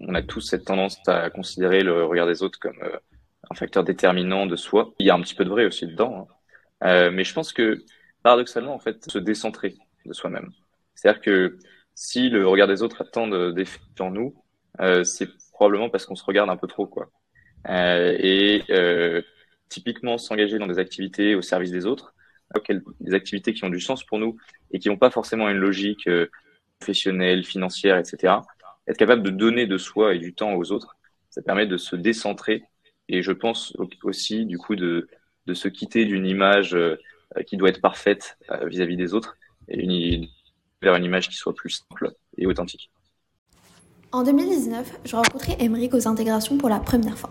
on a tous cette tendance à considérer le regard des autres comme un facteur déterminant de soi. Il y a un petit peu de vrai aussi dedans, hein. mais je pense que paradoxalement, en fait, se décentrer de soi-même. C'est-à-dire que si le regard des autres a tant d'effets sur nous, euh, c'est probablement parce qu'on se regarde un peu trop, quoi. Euh, et euh, typiquement, s'engager dans des activités au service des autres, des activités qui ont du sens pour nous et qui n'ont pas forcément une logique euh, professionnelle, financière, etc. Être capable de donner de soi et du temps aux autres, ça permet de se décentrer et je pense aussi du coup de, de se quitter d'une image euh, qui doit être parfaite vis-à-vis des autres et vers une image qui soit plus simple et authentique. En 2019, je rencontrais Emeric aux intégrations pour la première fois.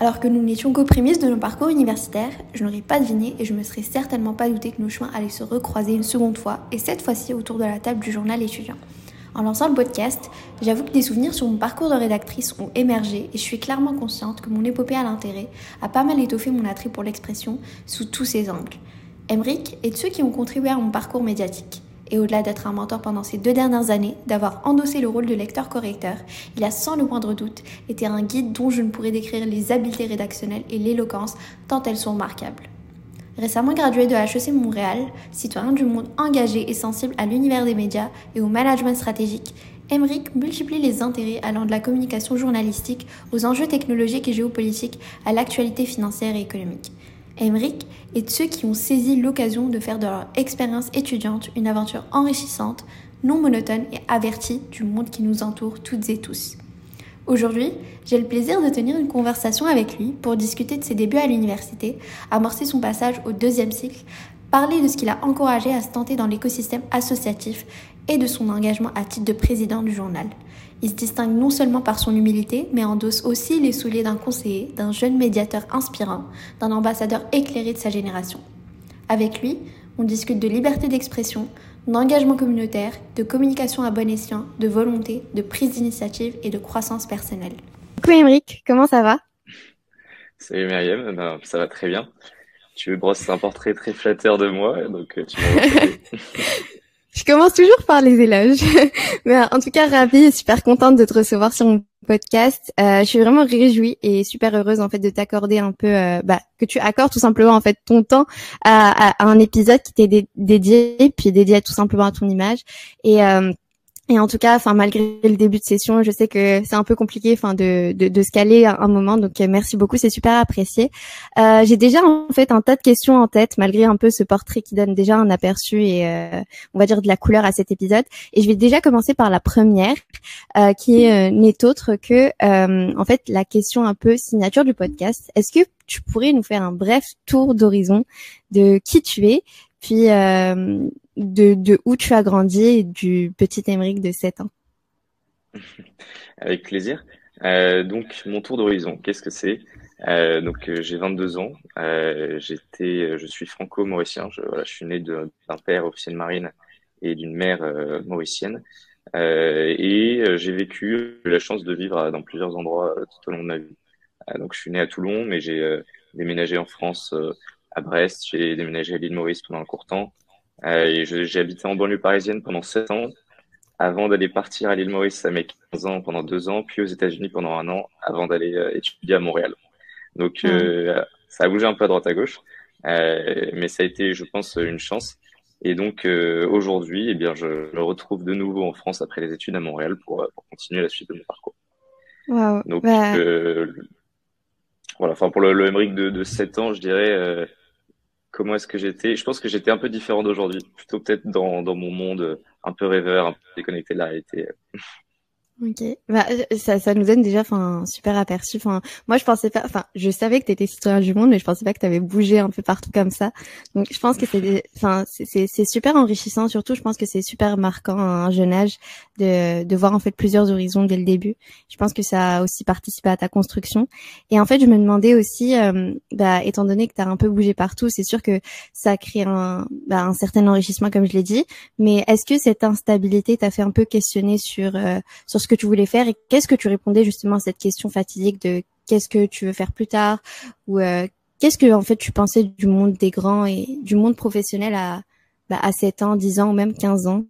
Alors que nous n'étions qu'aux prémices de nos parcours universitaires, je n'aurais pas deviné et je me serais certainement pas douté que nos chemins allaient se recroiser une seconde fois, et cette fois-ci autour de la table du journal étudiant. En lançant le podcast, j'avoue que des souvenirs sur mon parcours de rédactrice ont émergé et je suis clairement consciente que mon épopée à l'intérêt a pas mal étoffé mon attrait pour l'expression sous tous ses angles. Emeric est de ceux qui ont contribué à mon parcours médiatique. Et au-delà d'être un mentor pendant ces deux dernières années, d'avoir endossé le rôle de lecteur-correcteur, il a sans le moindre doute été un guide dont je ne pourrais décrire les habiletés rédactionnelles et l'éloquence tant elles sont remarquables. Récemment gradué de HEC Montréal, citoyen du monde engagé et sensible à l'univers des médias et au management stratégique, Emeric multiplie les intérêts allant de la communication journalistique aux enjeux technologiques et géopolitiques à l'actualité financière et économique. Emmerich est de ceux qui ont saisi l'occasion de faire de leur expérience étudiante une aventure enrichissante, non monotone et avertie du monde qui nous entoure toutes et tous. Aujourd'hui, j'ai le plaisir de tenir une conversation avec lui pour discuter de ses débuts à l'université, amorcer son passage au deuxième cycle, parler de ce qui l'a encouragé à se tenter dans l'écosystème associatif et de son engagement à titre de président du journal. Il se distingue non seulement par son humilité, mais endosse aussi les souliers d'un conseiller, d'un jeune médiateur inspirant, d'un ambassadeur éclairé de sa génération. Avec lui, on discute de liberté d'expression, d'engagement communautaire, de communication à bon escient, de volonté, de prise d'initiative et de croissance personnelle. Coucou Émeric, comment ça va? Salut Myriam, eh ben, ça va très bien. Tu brosses un portrait très flatteur de moi, donc euh, tu Je commence toujours par les éloges. Mais en tout cas, ravie et super contente de te recevoir sur mon podcast. Euh, je suis vraiment réjouie et super heureuse en fait de t'accorder un peu, euh, bah, que tu accordes tout simplement en fait ton temps à, à, un épisode qui t'est dédié, puis dédié tout simplement à ton image. Et euh, et en tout cas, enfin malgré le début de session, je sais que c'est un peu compliqué, enfin de, de, de se caler un, moment. Donc euh, merci beaucoup, c'est super apprécié. Euh, J'ai déjà en fait un tas de questions en tête, malgré un peu ce portrait qui donne déjà un aperçu et euh, on va dire de la couleur à cet épisode. Et je vais déjà commencer par la première, euh, qui euh, n'est autre que en fait la question un peu signature du podcast. Est-ce que tu pourrais nous faire un bref tour d'horizon de qui tu es, puis euh, de, de, où tu as grandi et du petit Émeric de 7 ans? Avec plaisir. Euh, donc, mon tour d'horizon, qu'est-ce que c'est? Euh, Donc, j'ai 22 ans. J'étais, je suis franco-mauricien. Je, je suis né d'un père officier de marine et d'une mère mauricienne. et j'ai vécu la chance de vivre dans plusieurs endroits tout au long de ma vie. donc, je suis né à Toulon, mais j'ai déménagé en France à Brest. J'ai déménagé à l'île Maurice pendant un court temps. Euh, j'ai habité en banlieue parisienne pendant 7 ans avant d'aller partir à l'île Maurice à mes 15 ans pendant 2 ans, puis aux États-Unis pendant un an avant d'aller euh, étudier à Montréal. Donc ah. euh, ça a bougé un peu à droite à gauche, euh, mais ça a été, je pense, une chance. Et donc aujourd'hui, eh bien, je me retrouve de nouveau en France après les études à Montréal pour, pour continuer la suite de mon parcours. Wow. Donc bah... voilà, enfin pour le, le de, de 7 ans, je dirais comment est-ce que j'étais Je pense que j'étais un peu différent d'aujourd'hui, plutôt peut-être dans, dans mon monde un peu rêveur, un peu déconnecté de la. Ok, bah, ça, ça nous donne déjà, enfin, super aperçu. Enfin, moi, je pensais pas, enfin, je savais que tu étais citoyen du monde, mais je pensais pas que tu avais bougé un peu partout comme ça. Donc, je pense que c'est, enfin, c'est, c'est super enrichissant. Surtout, je pense que c'est super marquant à un jeune âge de, de voir en fait plusieurs horizons dès le début. Je pense que ça a aussi participé à ta construction. Et en fait, je me demandais aussi, euh, bah, étant donné que tu as un peu bougé partout, c'est sûr que ça crée un, bah, un certain enrichissement, comme je l'ai dit. Mais est-ce que cette instabilité t'a fait un peu questionner sur, euh, sur ce que tu voulais faire et qu'est-ce que tu répondais justement à cette question fatidique de qu'est-ce que tu veux faire plus tard ou euh, qu'est-ce que en fait tu pensais du monde des grands et du monde professionnel à bah, à 7 ans, 10 ans ou même 15 ans?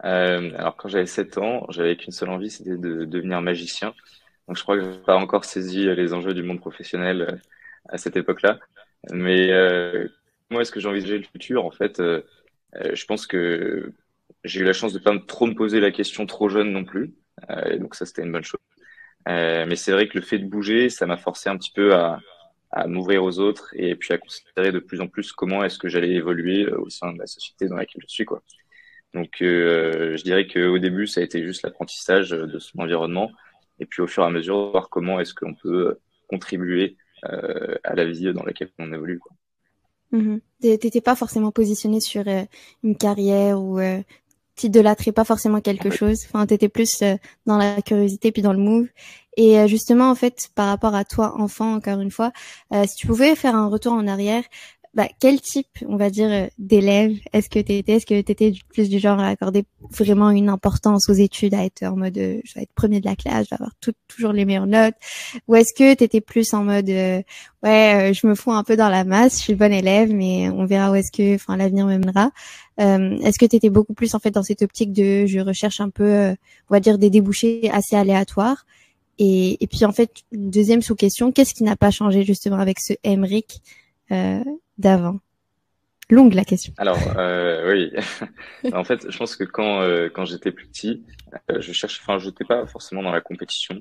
Alors quand j'avais 7 ans, j'avais qu'une seule envie, c'était de devenir magicien. Donc je crois que je n'ai pas encore saisi les enjeux du monde professionnel à cette époque-là. Mais moi, est-ce que j'ai envisagé le futur? En fait, je pense que j'ai eu la chance de pas trop me poser la question trop jeune non plus. et donc ça, c'était une bonne chose. Euh, mais c'est vrai que le fait de bouger, ça m'a forcé un petit peu à, m'ouvrir aux autres et puis à considérer de plus en plus comment est-ce que j'allais évoluer euh, au sein de la société dans laquelle je suis. Quoi. Donc euh, je dirais qu'au début, ça a été juste l'apprentissage de son environnement et puis au fur et à mesure, voir comment est-ce qu'on peut contribuer euh, à la vie dans laquelle on évolue. Quoi. Mmh. T'étais pas forcément positionné sur une carrière ou t'idolâtrais pas forcément quelque chose. Enfin, t'étais plus euh, dans la curiosité puis dans le move. Et euh, justement, en fait, par rapport à toi, enfant, encore une fois, euh, si tu pouvais faire un retour en arrière, bah, quel type, on va dire, d'élève est-ce que t'étais? Est-ce que t'étais plus du genre à accorder vraiment une importance aux études, à être en mode, je vais être premier de la classe, je vais avoir toujours les meilleures notes, ou est-ce que t'étais plus en mode, ouais, je me fous un peu dans la masse, je suis bonne élève, mais on verra où est-ce que, enfin, l'avenir me mènera. Euh, est-ce que tu étais beaucoup plus en fait dans cette optique de je recherche un peu, euh, on va dire des débouchés assez aléatoires? Et, et puis en fait deuxième sous-question, qu'est-ce qui n'a pas changé justement avec ce Emric euh, d'avant. Longue la question. Alors euh, oui, en fait je pense que quand quand j'étais plus petit, je cherchais, enfin j'étais pas forcément dans la compétition.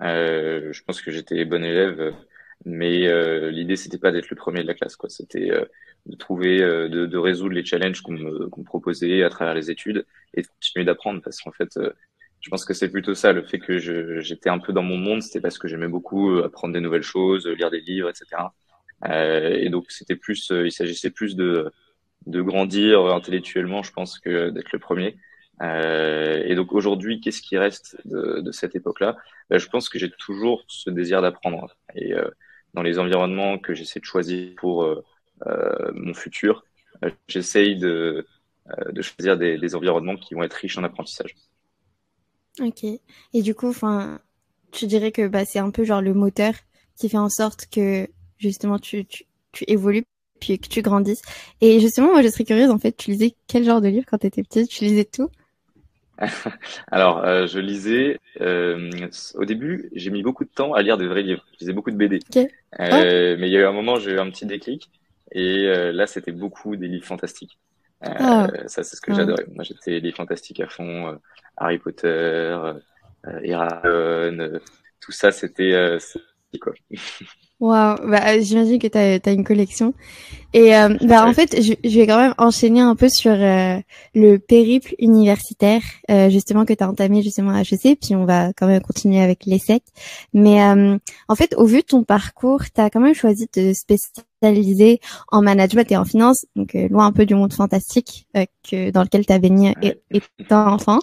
je pense que j'étais bon élève mais euh, l'idée c'était pas d'être le premier de la classe quoi. C'était euh, de trouver euh, de, de, résoudre les challenges qu'on me, qu'on proposait à travers les études et de continuer d'apprendre. Parce qu'en fait euh, je pense que c'est plutôt ça le fait que je, j'étais un peu dans mon monde c'était parce que j'aimais beaucoup apprendre des nouvelles choses lire des livres etc et donc c'était plus il s'agissait plus de de grandir intellectuellement je pense que d'être le premier et donc aujourd'hui qu'est-ce qui reste de, cette époque là ben, je pense que j'ai toujours ce désir d'apprendre et dans les environnements que j'essaie de choisir pour euh, euh, mon futur, euh, j'essaye de, de choisir des, des, environnements qui vont être riches en apprentissage. Ok. Et du coup, enfin, tu dirais que bah, c'est un peu genre le moteur qui fait en sorte que justement tu, tu, tu évolues puis que tu grandisses. Et justement, moi, je serais curieuse, en fait, tu lisais quel genre de livre quand tu étais petite? Tu lisais tout? Alors, euh, je lisais. Euh, au début, j'ai mis beaucoup de temps à lire des vrais livres. Je lisais beaucoup de BD. Euh, ah. Mais il y a eu un moment, j'ai eu un petit déclic. Et là, c'était beaucoup des livres fantastiques. Ah. Ça, c'est ce que ah. j'adorais. Moi, j'étais livres fantastiques à fond. Harry Potter, Eragon, tout ça, c'était quoi. Waouh, bah, j'imagine que tu as, une collection. Et euh, bah, en fait, je, je, vais quand même enchaîner un peu sur euh, le périple universitaire, euh, justement, que tu as entamé justement à HEC, puis on va quand même continuer avec l'ESSEC. Mais en fait, au vu de ton parcours, tu as quand même choisi de spécialiser en management et en finance, donc loin un peu du monde fantastique que dans lequel tu as baigné étant enfant.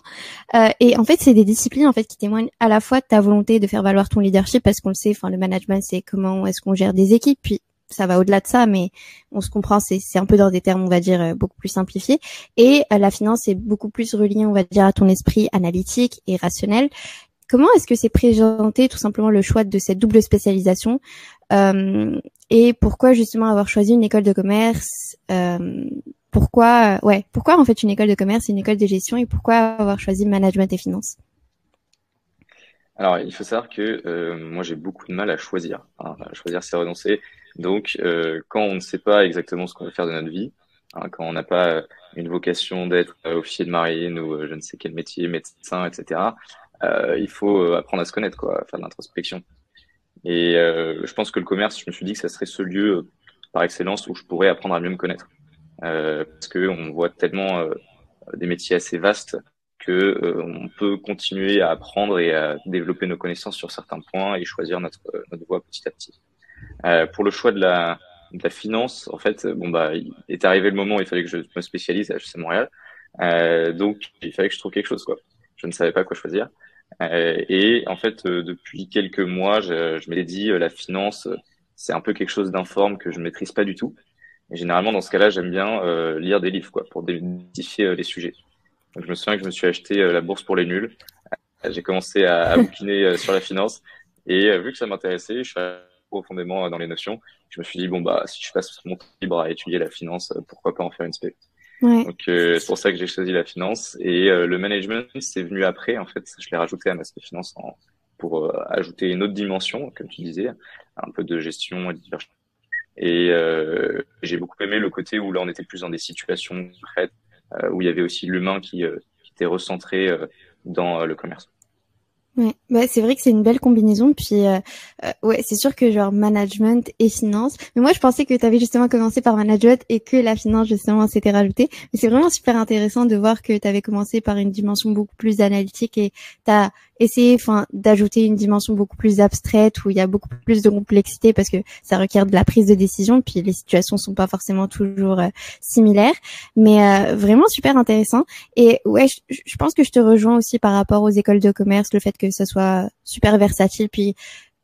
et en fait, c'est des disciplines en fait qui témoignent à la fois de ta volonté de faire valoir ton leadership, parce qu'on le sait, enfin le management, c'est comment est-ce qu'on gère des équipes, puis ça va au-delà de ça, mais on se comprend, c'est un peu dans des termes, on va dire, euh, beaucoup plus simplifiés. Et euh, la finance est beaucoup plus reliée, on va dire, à ton esprit analytique et rationnel. Comment est-ce que c'est présenté tout simplement le choix de cette double spécialisation euh, et pourquoi justement avoir choisi une école de commerce Pourquoi, ouais, pourquoi en fait une école de commerce, une école de gestion et pourquoi avoir choisi management et finance? Alors, il faut savoir que euh, moi, j'ai beaucoup de mal à choisir. Hein. Choisir, c'est renoncer. Donc, euh, quand on ne sait pas exactement ce qu'on veut faire de notre vie, hein, quand on n'a pas une vocation d'être euh, officier de marine ou je ne sais quel métier, médecin, etc., il faut apprendre à se connaître, quoi, faire de l'introspection. Et je pense que le commerce, je me suis dit que ça serait ce lieu par excellence où je pourrais apprendre à mieux me connaître. parce que on voit tellement des métiers assez vastes que euh, on peut continuer à apprendre et à développer nos connaissances sur certains points et choisir notre notre voie petit à petit. Euh, pour le choix de la finance, en fait, bon bah, il est arrivé le moment où il fallait que je me spécialise à HEC Montréal, euh, donc il fallait que je trouve quelque chose quoi. Je ne savais pas quoi choisir. Euh, et en fait, euh, depuis quelques mois, je, je m'étais dit la finance, c'est un peu quelque chose d'informe que je maîtrise pas du tout. Et généralement, dans ce cas-là, j'aime bien lire des livres quoi pour démystifier les sujets. Donc, je me souviens que je me suis acheté euh, la bourse pour les nuls. J'ai commencé à, à bouquiner euh, sur la finance et euh, vu que ça m'intéressait, je suis profondément dans les notions. Je me suis dit bon bah si je passe mon temps libre à étudier la finance, pourquoi pas en faire une spé. Donc c'est pour ça que j'ai choisi la finance et le management c'est venu après en fait. Je l'ai rajouté à l'aspect finance pour ajouter une autre dimension, comme tu disais, un peu de gestion et de et euh, j'ai beaucoup aimé le côté où là on était plus dans des situations concrètes, euh, où il y avait aussi l'humain qui, euh, qui, était recentré euh, dans le commerce. Ouais, bah c'est vrai que c'est une belle combinaison. Puis euh, ouais, c'est sûr que genre management et finance. Mais moi, je pensais que tu avais justement commencé par management et que la finance justement s'était rajoutée. Mais c'est vraiment super intéressant de voir que tu avais commencé par une dimension beaucoup plus analytique et tu as essayer enfin d'ajouter une dimension beaucoup plus abstraite où il y a beaucoup plus de complexité parce que ça requiert de la prise de décision puis les situations sont pas forcément toujours euh, similaires. Mais euh, vraiment super intéressant. Et ouais je, pense que je te rejoins aussi par rapport aux écoles de commerce le fait que ça soit super versatile. Puis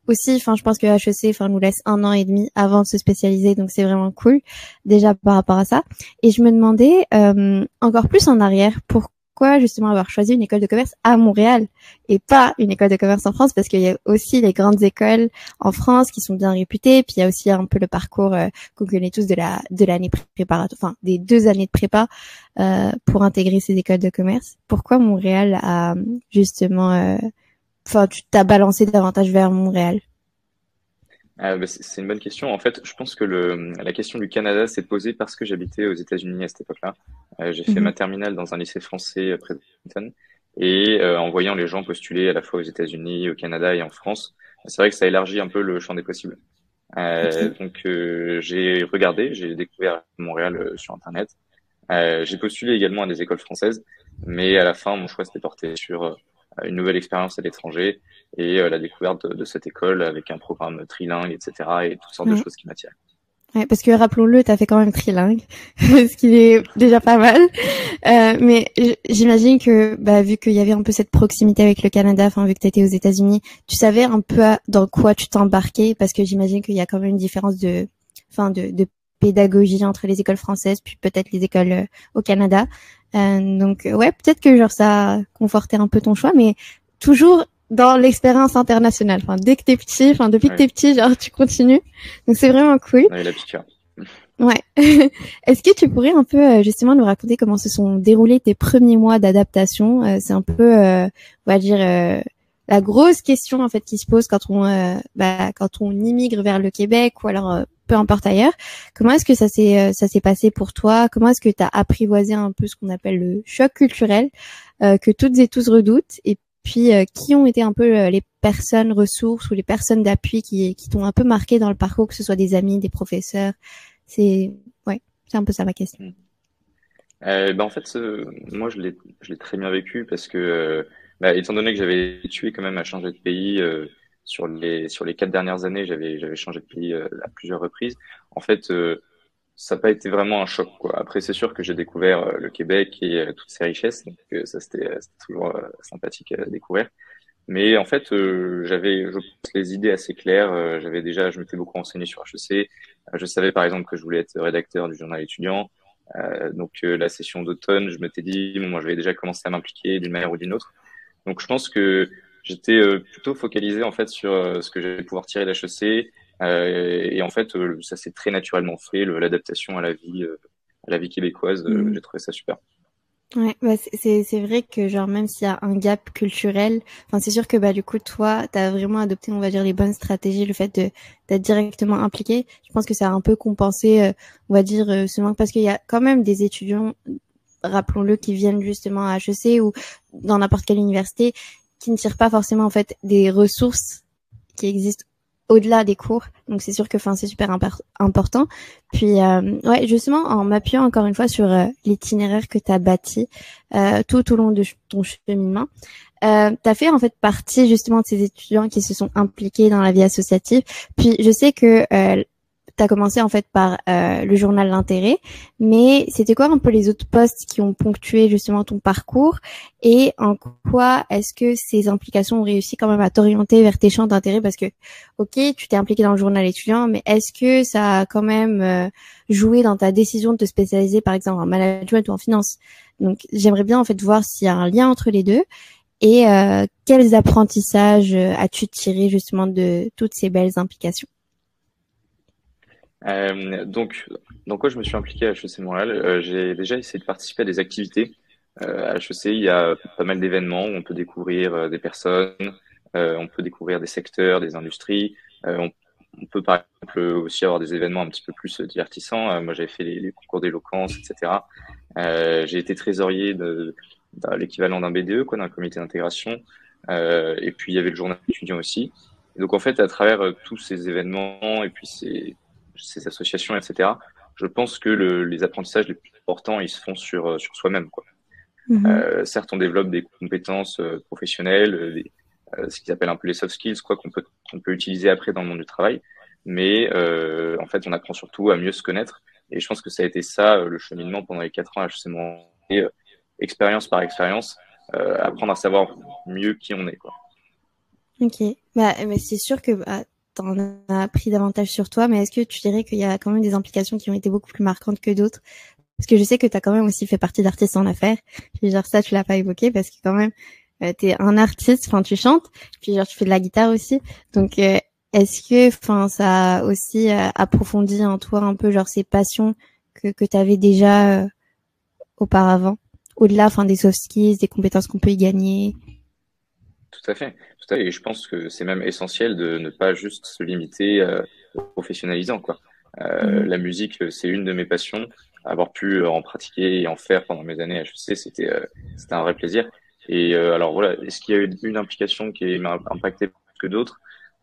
aussi, enfin, je pense que HEC, enfin, nous laisse un an et demi avant de se spécialiser, donc c'est vraiment cool déjà par rapport à ça. Et je me demandais euh, encore plus en arrière, pour pourquoi justement avoir choisi une école de commerce à Montréal et pas une école de commerce en France parce qu'il y a aussi les grandes écoles en France qui sont bien réputées puis il y a aussi un peu le parcours euh, qu'on connaît tous de la de l'année préparatoire enfin des deux années de prépa euh, pour intégrer ces écoles de commerce. Pourquoi Montréal a justement euh, enfin tu t'as balancé davantage vers Montréal? Bah, c'est une bonne question. En fait, je pense que le, la question du Canada s'est posée parce que j'habitais aux États-Unis à cette époque-là. Euh, j'ai fait mhm. ma terminale dans un lycée français près de Washington. Et euh, en voyant les gens postuler à la fois aux États-Unis, au Canada et en France, c'est vrai que ça élargit un peu le champ des possibles. Euh, Donc euh, j'ai regardé, j'ai découvert Montréal euh, sur Internet. j'ai postulé également à des écoles françaises, mais à la fin, mon choix s'était porté sur une nouvelle expérience à l'étranger et euh, la découverte de, cette école avec un programme trilingue, etc. et toutes sortes de choses qui m'attirent. Ouais, parce que rappelons-le, tu as fait quand même trilingue, ce qui est déjà pas mal. Euh, mais j'imagine que, bah, vu qu'il y avait un peu cette proximité avec le Canada, enfin vu que tu étais aux États-Unis, tu savais un peu dans quoi tu t'embarquais, parce que j'imagine qu'il y a quand même une différence de, enfin de, de pédagogie entre les écoles françaises puis peut-être les écoles euh, au Canada. Euh, donc ouais, peut-être que genre ça a conforté un peu ton choix, mais toujours dans l'expérience internationale. Enfin, dès que t'es petit, enfin depuis que t'es petit, genre tu continues. Donc c'est vraiment cool. Ouais, la piqûre. Ouais. Est-ce que tu pourrais un peu euh, justement nous raconter comment se sont déroulés tes premiers mois d'adaptation? Euh, C'est un peu, euh, on va dire, la grosse question en fait qui se pose quand on, bah, quand on immigre vers le Québec ou alors peu importe ailleurs. Comment est-ce que ça s'est ça s'est passé pour toi? Comment est-ce que tu as apprivoisé un peu ce qu'on appelle le choc culturel que toutes et tous redoutent? Et puis euh, qui ont été un peu euh, les personnes ressources ou les personnes d'appui qui, qui t'ont un peu marqué dans le parcours, que ce soit des amis, des professeurs? C'est ouais, c'est un peu ça ma question. Euh, ben en fait, moi je l'ai je l'ai très bien vécu parce que euh, bah, étant donné que j'avais tué quand même à changer de pays sur les sur les quatre dernières années, j'avais j'avais changé de pays à plusieurs reprises. En fait, ça n'a pas été vraiment un choc. Quoi. Après, c'est sûr que j'ai découvert euh, le Québec et euh, toutes ses richesses, donc euh, ça c'était toujours sympathique à découvrir. Mais en fait, j'avais, je pense, les idées assez claires. j'avais déjà, je m'étais beaucoup renseigné sur HEC. je savais par exemple que je voulais être rédacteur du journal étudiant. donc la session d'automne, je m'étais dit, bon, moi, j'avais déjà commencé à m'impliquer d'une manière ou d'une autre. Donc je pense que j'étais plutôt focalisé en fait sur ce que j'allais pouvoir tirer d'HEC euh, et en fait, euh, ça s'est très naturellement fait, l'adaptation à la vie, euh, à la vie québécoise. Mm. J'ai trouvé ça super. Ouais, bah c'est c'est vrai que genre même s'il y a un gap culturel, enfin c'est sûr que bah du coup toi t'as vraiment adopté on va dire les bonnes stratégies, le fait de d'être directement impliqué. Je pense que ça a un peu compensé, on va dire ce manque parce qu'il y a quand même des étudiants, rappelons-le, qui viennent justement à HEC ou dans n'importe quelle université, qui ne tirent pas forcément en fait des ressources qui existent au-delà des cours. Donc c'est sûr que enfin c'est super important. Puis euh, ouais, justement en m'appuyant encore une fois sur euh, l'itinéraire que tu as bâti euh, tout au long de ton cheminement, euh, tu as fait en fait partie justement de ces étudiants qui se sont impliqués dans la vie associative. Puis je sais que euh, tu as commencé en fait par euh, le journal L'intérêt, mais c'était quoi un peu les autres postes qui ont ponctué justement ton parcours? Et en quoi est-ce que ces implications ont réussi quand même à t'orienter vers tes champs d'intérêt? Parce que ok tu t'es impliqué dans le journal étudiant, mais est-ce que ça a quand même euh, joué dans ta décision de te spécialiser par exemple en management ou en finance? Donc j'aimerais bien en fait voir s'il y a un lien entre les deux. Et euh, quels apprentissages as-tu tiré justement de toutes ces belles implications? Euh, donc, dans quoi je me suis impliqué à HEC Montréal J'ai déjà essayé de participer à des activités. à HEC, il y a pas mal d'événements où on peut découvrir des personnes, on peut découvrir des secteurs, des industries. On, peut par exemple aussi avoir des événements un petit peu plus divertissants. moi, j'avais fait les, concours d'éloquence, etc. J'ai été trésorier de, l'équivalent d'un BDE, quoi, d'un comité d'intégration. et puis, il y avait le journal étudiant aussi donc en fait, à travers euh, tous ces événements et puis ces, ces associations, etc., je pense que le, les apprentissages les plus importants, ils se font sur, euh, sur soi-même. Quoi. Mhm. Euh, certes, on développe des compétences euh, professionnelles, des, ce qu'ils appellent un peu les soft skills, quoi qu'on peut, qu'on peut utiliser après dans le monde du travail. Mais en fait, on apprend surtout à mieux se connaître. Et je pense que ça a été ça le cheminement pendant les quatre ans à et expérience par expérience, apprendre à savoir mieux qui on est. Quoi. Ok, bah, mais c'est sûr que bah, tu en as appris davantage sur toi, mais est-ce que tu dirais qu'il y a quand même des implications qui ont été beaucoup plus marquantes que d'autres? Parce que je sais que tu as quand même aussi fait partie d'artistes en affaires. Puis genre ça, tu l'as pas évoqué parce que quand même, euh, tu es un artiste, enfin tu chantes, puis genre tu fais de la guitare aussi. Donc euh, est-ce que enfin ça a aussi euh, approfondi en toi un peu genre ces passions que, que tu avais déjà euh, auparavant? Au-delà enfin des soft skills, des compétences qu'on peut y gagner? Tout à fait. Tout à fait. Et je pense que c'est même essentiel de ne pas juste se limiter euh, au professionnalisant. Quoi. Euh, mm-hmm. La musique, c'est une de mes passions. Avoir pu en pratiquer et en faire pendant mes années à HEC, c'était euh, c'était un vrai plaisir. Et euh, alors voilà, est-ce qu'il y a eu une implication qui m'a impacté plus que d'autres?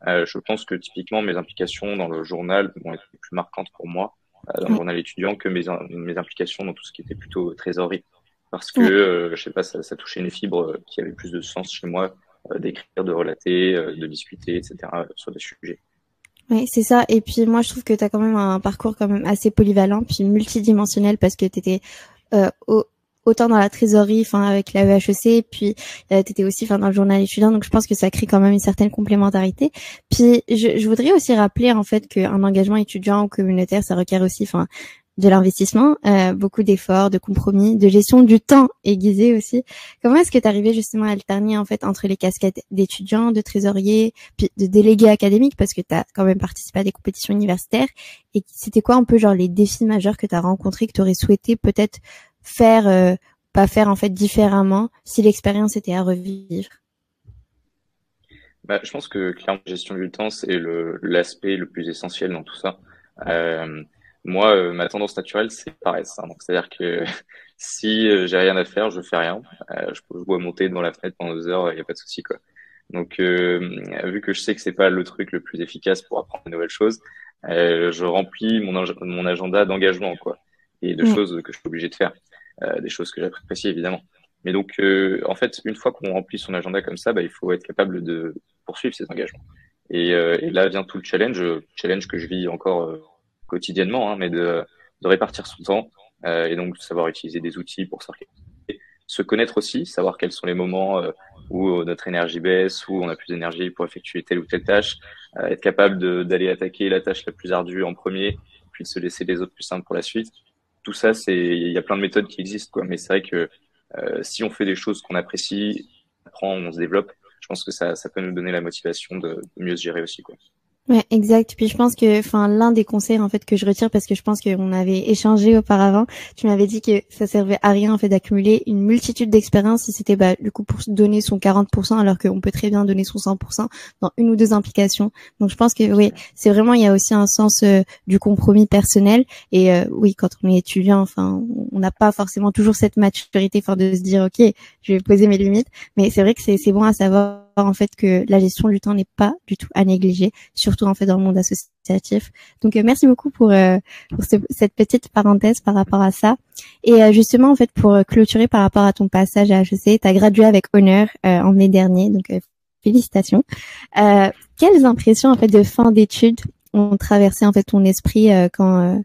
Euh, Je pense que typiquement mes implications dans le journal vont être plus marquantes pour moi dans le journal étudiant que mes, mes implications dans tout ce qui était plutôt trésorerie. Parce que, je sais pas, ça, ça touchait une fibre qui avait plus de sens chez moi euh, d'écrire, de relater, euh, de discuter, etc. sur des sujets. Oui, c'est ça. Et puis moi, je trouve que tu as quand même un parcours quand même assez polyvalent, puis multidimensionnel, parce que tu étais euh, autant dans la trésorerie, enfin avec la EHEC, puis euh, tu étais aussi enfin dans le journal étudiant, donc je pense que ça crée quand même une certaine complémentarité. Puis je, je voudrais aussi rappeler en fait qu'un engagement étudiant ou communautaire, ça requiert aussi enfin de l'investissement, euh, beaucoup d'efforts, de compromis, de gestion du temps aiguisé aussi. Comment est-ce que tu arrivé justement à alterner en fait entre les casquettes d'étudiants, de trésoriers, puis de délégués académiques? Parce que tu as quand même participé à des compétitions universitaires et c'était quoi un peu genre les défis majeurs que tu as rencontrés que tu aurais souhaité peut-être faire euh, pas faire en fait différemment si l'expérience était à revivre? Bah, je pense que clairement la gestion du temps c'est l'aspect le, plus essentiel dans tout ça. Euh, moi, euh, ma tendance naturelle, c'est paresse. Hein. Donc, c'est-à-dire que si euh, j'ai rien à faire, je fais rien. Euh, je peux jouer monter devant la fenêtre pendant deux heures, il n'y a pas de souci, quoi. Donc, vu que je sais que c'est pas le truc le plus efficace pour apprendre de nouvelles choses, je remplis mon, mon agenda d'engagement, quoi, et de mm. choses que je suis obligé de faire, des choses que j'apprécie évidemment. Mais donc, en fait, une fois qu'on remplit son agenda comme ça, bah, il faut être capable de poursuivre ses engagements. Et, et là vient tout le challenge, challenge que je vis encore quotidiennement, hein, mais de, de, répartir son temps euh, et donc savoir utiliser des outils pour s'organiser. Se connaître aussi, savoir quels sont les moments euh, où notre énergie baisse, où on a plus d'énergie pour effectuer telle ou telle tâche, euh, être capable d'aller attaquer la tâche la plus ardue en premier, puis de se laisser les autres plus simples pour la suite. Tout ça, c'est il y a plein de méthodes qui existent, quoi. Mais c'est vrai que euh, si on fait des choses qu'on apprécie, on apprend, on se développe, je pense que ça, ça peut nous donner la motivation de, de mieux se gérer aussi, quoi. Ouais, exact. Puis je pense que, enfin, l'un des conseils en fait que je retire parce que je pense qu'on avait échangé auparavant, tu m'avais dit que ça servait à rien en fait d'accumuler une multitude d'expériences si c'était bah du coup pour donner son 40% alors qu'on peut très bien donner son 100% dans une ou deux implications. Donc je pense que oui, c'est vraiment il y a aussi un sens euh, du compromis personnel et euh, oui quand on est étudiant, enfin, on n'a pas forcément toujours cette maturité, enfin de se dire ok, je vais poser mes limites, mais c'est vrai que c'est c'est bon à savoir en fait que la gestion du temps n'est pas du tout à négliger, surtout en fait dans le monde associatif. Donc euh, merci beaucoup pour, euh, pour cette petite parenthèse par rapport à ça. Et euh, justement en fait pour clôturer par rapport à ton passage à HEC, tu as gradué avec honneur en mai dernier, donc félicitations. quelles impressions en fait de fin d'études ont traversé en fait ton esprit quand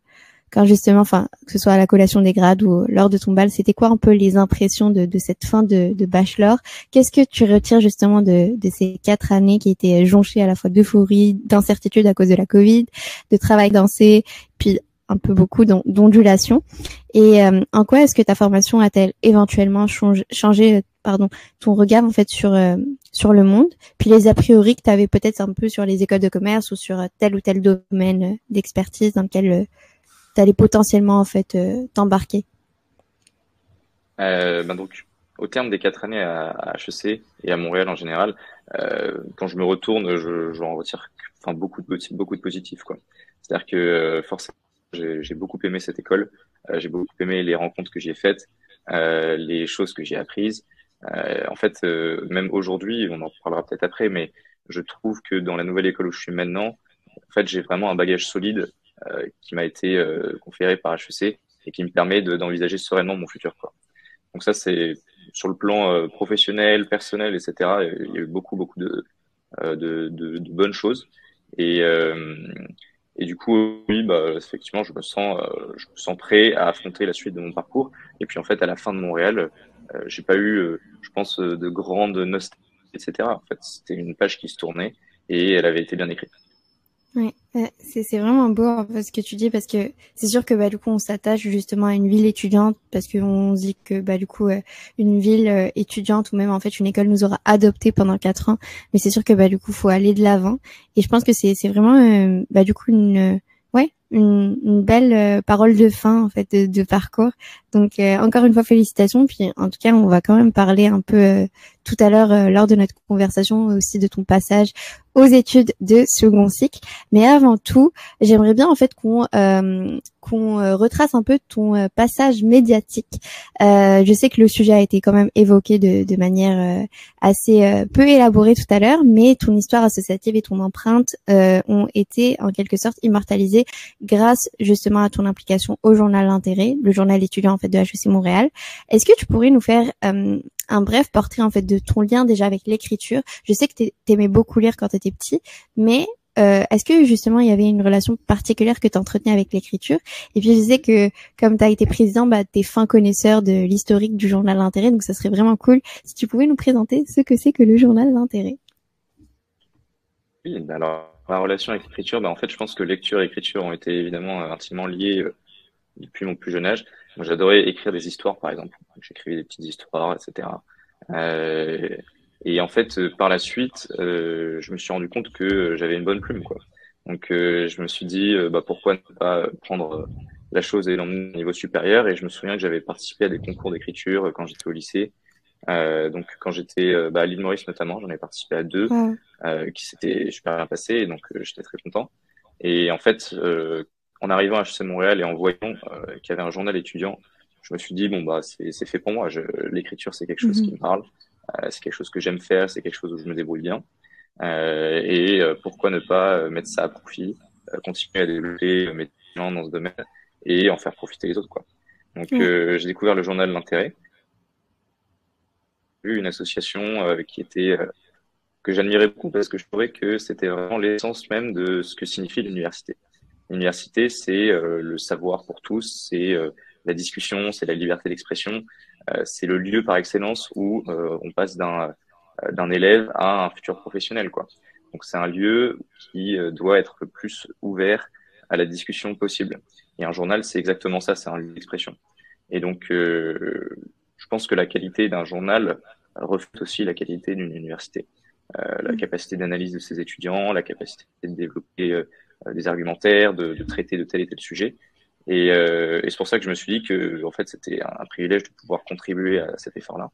quand justement, enfin, que ce soit à la collation des grades ou lors de ton bal, c'était quoi un peu les impressions de, de cette fin de, de bachelor? Qu'est-ce que tu retires justement de, de ces quatre années qui étaient jonchées à la fois d'euphorie, d'incertitude à cause de la Covid, de travail dansé, puis un peu beaucoup d'ondulation? Et euh, en quoi est-ce que ta formation a-t-elle éventuellement changé, changé pardon, ton regard en fait sur euh, sur le monde, puis les a priori que tu avais peut-être un peu sur les écoles de commerce ou sur tel ou tel domaine d'expertise dans lequel allais potentiellement en fait t'embarquer ben donc au terme des quatre années à, HEC et à Montréal en général, quand je me retourne, je, en retire beaucoup de beaucoup de positifs. C'est-à-dire que forcément j'ai beaucoup aimé cette école, j'ai beaucoup aimé les rencontres que j'ai faites, les choses que j'ai apprises. Euh, en fait, euh, même aujourd'hui, on en parlera peut-être après, mais je trouve que dans la nouvelle école où je suis maintenant, en fait, j'ai vraiment un bagage solide euh, qui m'a été conféré par HEC et qui me permet d'envisager sereinement mon futur. Quoi. Donc ça, c'est sur le plan professionnel, personnel, etc. Il y a eu beaucoup, beaucoup de, bonnes choses. Et, du coup, oui, bah, effectivement, je me sens, prêt à affronter la suite de mon parcours. Et puis en fait, à la fin de Montréal, euh, j'ai pas eu, euh, je pense, euh, de grandes nostalgie, etc. En fait, c'était une page qui se tournait et elle avait été bien écrite. Oui, c'est vraiment beau en ce que tu dis parce que c'est sûr que bah du coup on s'attache justement à une ville étudiante parce qu'on dit que bah du coup une ville étudiante ou même en fait une école nous aura adopté pendant quatre ans, mais c'est sûr que bah du coup faut aller de l'avant. Et je pense que c'est vraiment bah du coup une ouais une, belle parole de fin en fait de parcours donc euh, encore une fois félicitations. Puis en tout cas, on va quand même parler un peu euh, tout à l'heure euh, lors de notre conversation aussi de ton passage aux études de second cycle. Mais avant tout, j'aimerais bien en fait qu'on qu'on retrace un peu ton passage médiatique. je sais que le sujet a été quand même évoqué de, de manière assez peu élaborée tout à l'heure, mais ton histoire associative et ton empreinte ont été en quelque sorte immortalisées grâce justement à ton implication au journal L'Intérêt, le journal étudiant de HEC Montréal. Est-ce que tu pourrais nous faire euh, un bref portrait en fait de ton lien déjà avec l'écriture? Je sais que tu aimais beaucoup lire quand tu étais petit, mais euh, est-ce que justement il y avait une relation particulière que tu entretenais avec l'écriture? Et puis je sais que comme tu as été président, bah, tu fin connaisseur de l'historique du journal L'Intérêt, donc ça serait vraiment cool si tu pouvais nous présenter ce que c'est que le journal L'Intérêt. Oui, bah alors ma relation avec l'écriture, bah, en fait je pense que lecture et écriture ont été évidemment intimement liées euh, depuis mon plus jeune âge. J'adorais écrire des histoires, par exemple. J'écrivais des petites histoires, etc. Euh, et en fait, euh, par la suite, euh, je me suis rendu compte que j'avais une bonne plume, quoi. Donc, euh, je me suis dit, euh, bah, pourquoi ne pas prendre la chose et l'emmener au niveau supérieur? Et je me souviens que j'avais participé à des concours d'écriture quand j'étais au lycée. donc, quand j'étais bah, à l'île Maurice notamment, j'en ai participé à deux qui s'étaient super bien passés, donc j'étais très content. Et en fait, en arrivant à HEC Montréal et en voyant euh, qu'il y avait un journal étudiant, je me suis dit bon bah c'est fait pour moi. L'écriture c'est quelque chose qui mhm. me parle, euh, c'est quelque chose que j'aime faire, c'est quelque chose où je me débrouille bien. Euh, et pourquoi ne pas mettre ça à profit, continuer à développer mes talents dans ce domaine et en faire profiter les autres quoi. Donc j'ai découvert le journal L'intérêt, une association qui était que j'admirais beaucoup parce que je trouvais que c'était vraiment l'essence même de ce que signifie l'université. L'université, c'est euh, le savoir pour tous, c'est euh, la discussion, c'est la liberté d'expression, euh, c'est le lieu par excellence où on passe d'un d'un élève à un futur professionnel, quoi. Donc c'est un lieu qui doit être le plus ouvert à la discussion possible. Et un journal, c'est exactement ça, c'est un lieu d'expression. Et donc, je pense que la qualité d'un journal reflète aussi la qualité d'une université. Euh, la capacité d'analyse de ses étudiants, la capacité de développer euh, des argumentaires, de, traiter de tel et tel sujet. Et, euh, et c'est pour ça que je me suis dit que en fait c'était un, privilège de pouvoir contribuer à cet effort-là.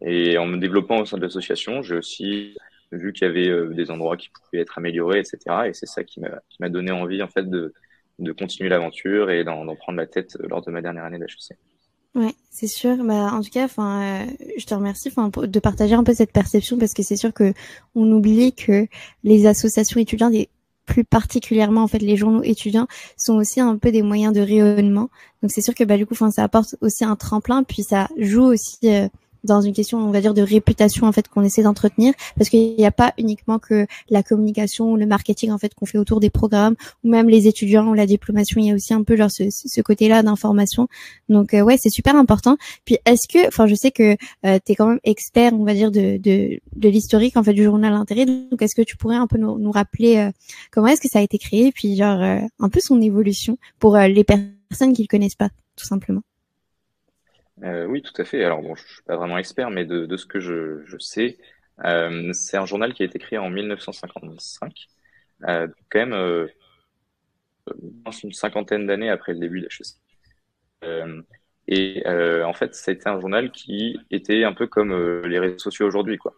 Et en me développant au sein de l'association, j'ai aussi vu qu'il y avait euh, des endroits qui pouvaient être améliorés, etc. Et c'est ça qui m'a donné envie en fait de, de continuer l'aventure et d'en prendre la tête lors de ma dernière année d'HEC. Ouais, c'est sûr. Bah, en tout cas, enfin, euh, je te remercie, enfin, de partager un peu cette perception parce que c'est sûr que on oublie que les associations étudiantes plus particulièrement en fait les journaux étudiants sont aussi un peu des moyens de rayonnement. Donc c'est sûr que bah du coup enfin ça apporte aussi un tremplin puis ça joue aussi euh, dans une question, on va dire, de réputation en fait qu'on essaie d'entretenir, parce qu'il n'y a pas uniquement que la communication, le marketing en fait qu'on fait autour des programmes, ou même les étudiants ou la diplomation, il y a aussi un peu genre ce, ce côté-là d'information. Donc euh, ouais, c'est super important. Puis est-ce que, enfin, je sais que euh, tu es quand même expert, on va dire, de de, de l'historique en fait du journal Intérêt. Donc est-ce que tu pourrais un peu nous, nous rappeler euh, comment est-ce que ça a été créé, puis genre un peu son évolution pour les personnes qui le connaissent pas, tout simplement. Euh, oui, tout à fait. Alors bon, je suis pas vraiment expert, mais de, ce que je, sais, euh, c'est un journal qui a été créé en 1955. Euh, quand même, euh, une cinquantaine d'années après le début de HEC. et en fait, c'était un journal qui était un peu comme les réseaux sociaux aujourd'hui, quoi.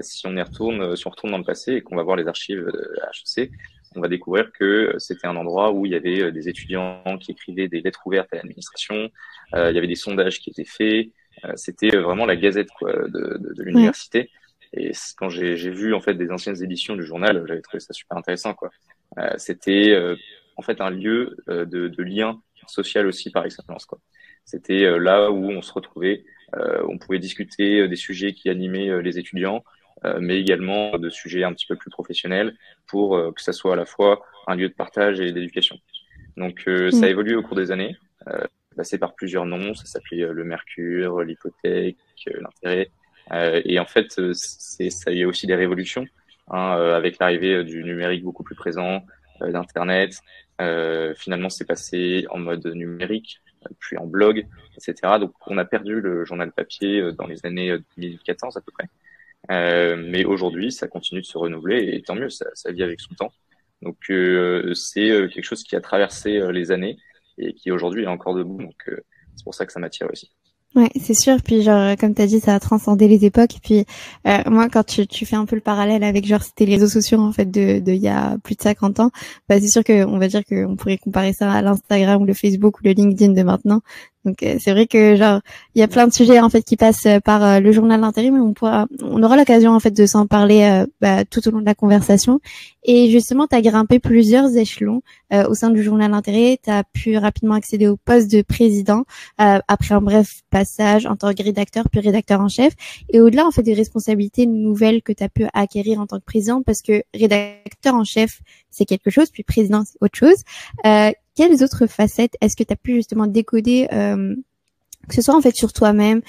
si on y retourne, si on retourne dans le passé et qu'on va voir les archives de HEC, on va découvrir que c'était un endroit où il y avait des étudiants qui écrivaient des lettres ouvertes à l'administration, il y avait des sondages qui étaient faits, c'était vraiment la gazette quoi, de, de, de l'université. Et quand j'ai vu en fait des anciennes éditions du journal, j'avais trouvé ça super intéressant. quoi. Euh, C'était euh, en fait un lieu euh, de, de, lien social aussi par excellence. quoi. C'était euh, là où on se retrouvait, on pouvait discuter des sujets qui animaient les étudiants, mais également de sujets un petit peu plus professionnels pour que ça soit à la fois un lieu de partage et d'éducation. Donc ça a mm. évolué au cours des années, passé par plusieurs noms, ça s'appelait le Mercure, l'hypothèque, l'intérêt. Euh, et en fait, euh, c'est, ça y a aussi des révolutions hein, euh, avec l'arrivée du numérique beaucoup plus présent, d'Internet. finalement, c'est passé en mode numérique, puis en blog, etc. Donc, on a perdu le journal papier dans les années 2014 à peu près. Euh, mais aujourd'hui, ça continue de se renouveler et tant mieux, ça, ça vit avec son temps. Donc, euh, c'est quelque chose qui a traversé les années et qui aujourd'hui est encore debout. Donc, c'est pour ça que ça m'attire aussi. Ouais, c'est sûr. Puis genre, comme tu as dit, ça a transcendé les époques. Puis euh, moi, quand tu, tu, fais un peu le parallèle avec genre c'était les réseaux sociaux en fait de, de il y a plus de 50 ans, bah c'est sûr que on va dire qu'on pourrait comparer ça à l'Instagram ou le Facebook ou le LinkedIn de maintenant. Donc euh, c'est vrai que genre il y a plein de sujets en fait qui passent euh, par euh, le journal d'intérim, mais on pourra, on aura l'occasion en fait de s'en parler bah, tout au long de la conversation. Et justement, tu as grimpé plusieurs échelons au sein du journal d'intérêt. Tu as pu rapidement accéder au poste de président après un bref passage en tant que rédacteur puis rédacteur en chef. Et au-delà en fait des responsabilités nouvelles que tu as pu acquérir en tant que président, parce que rédacteur en chef c'est quelque chose, puis président c'est autre chose quelles autres facettes est-ce que tu as pu justement décoder, euh, que ce soit en fait sur toi-même,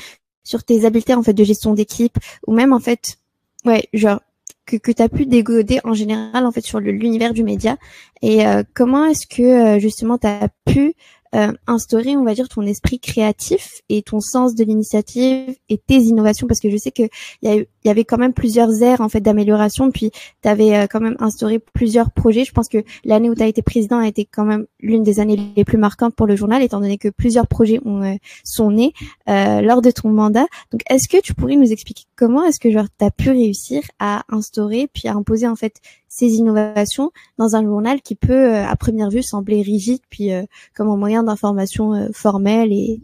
sur tes habiletés en fait de gestion d'équipe, ou même en fait, ouais, genre que, que tu as pu décoder en général en fait sur l'univers du média? Et euh, comment est-ce que euh, justement tu as pu euh, instaurer, on va dire, ton esprit créatif et ton sens de l'initiative et tes innovations, parce que je sais que il y, avait quand même plusieurs aires en fait d'amélioration, puis tu avais euh, quand même instauré plusieurs projets. Je pense que l'année où tu as été président a été quand même l'une des années les plus marquantes pour le journal, étant donné que plusieurs projets ont, euh, sont nés lors de ton mandat. Donc, est-ce que tu pourrais nous expliquer comment est-ce que genre as pu réussir à instaurer puis à imposer en fait ces innovations dans un journal qui peut, euh, à première vue, sembler rigide, puis euh, comme un moyen d'information euh, formel et,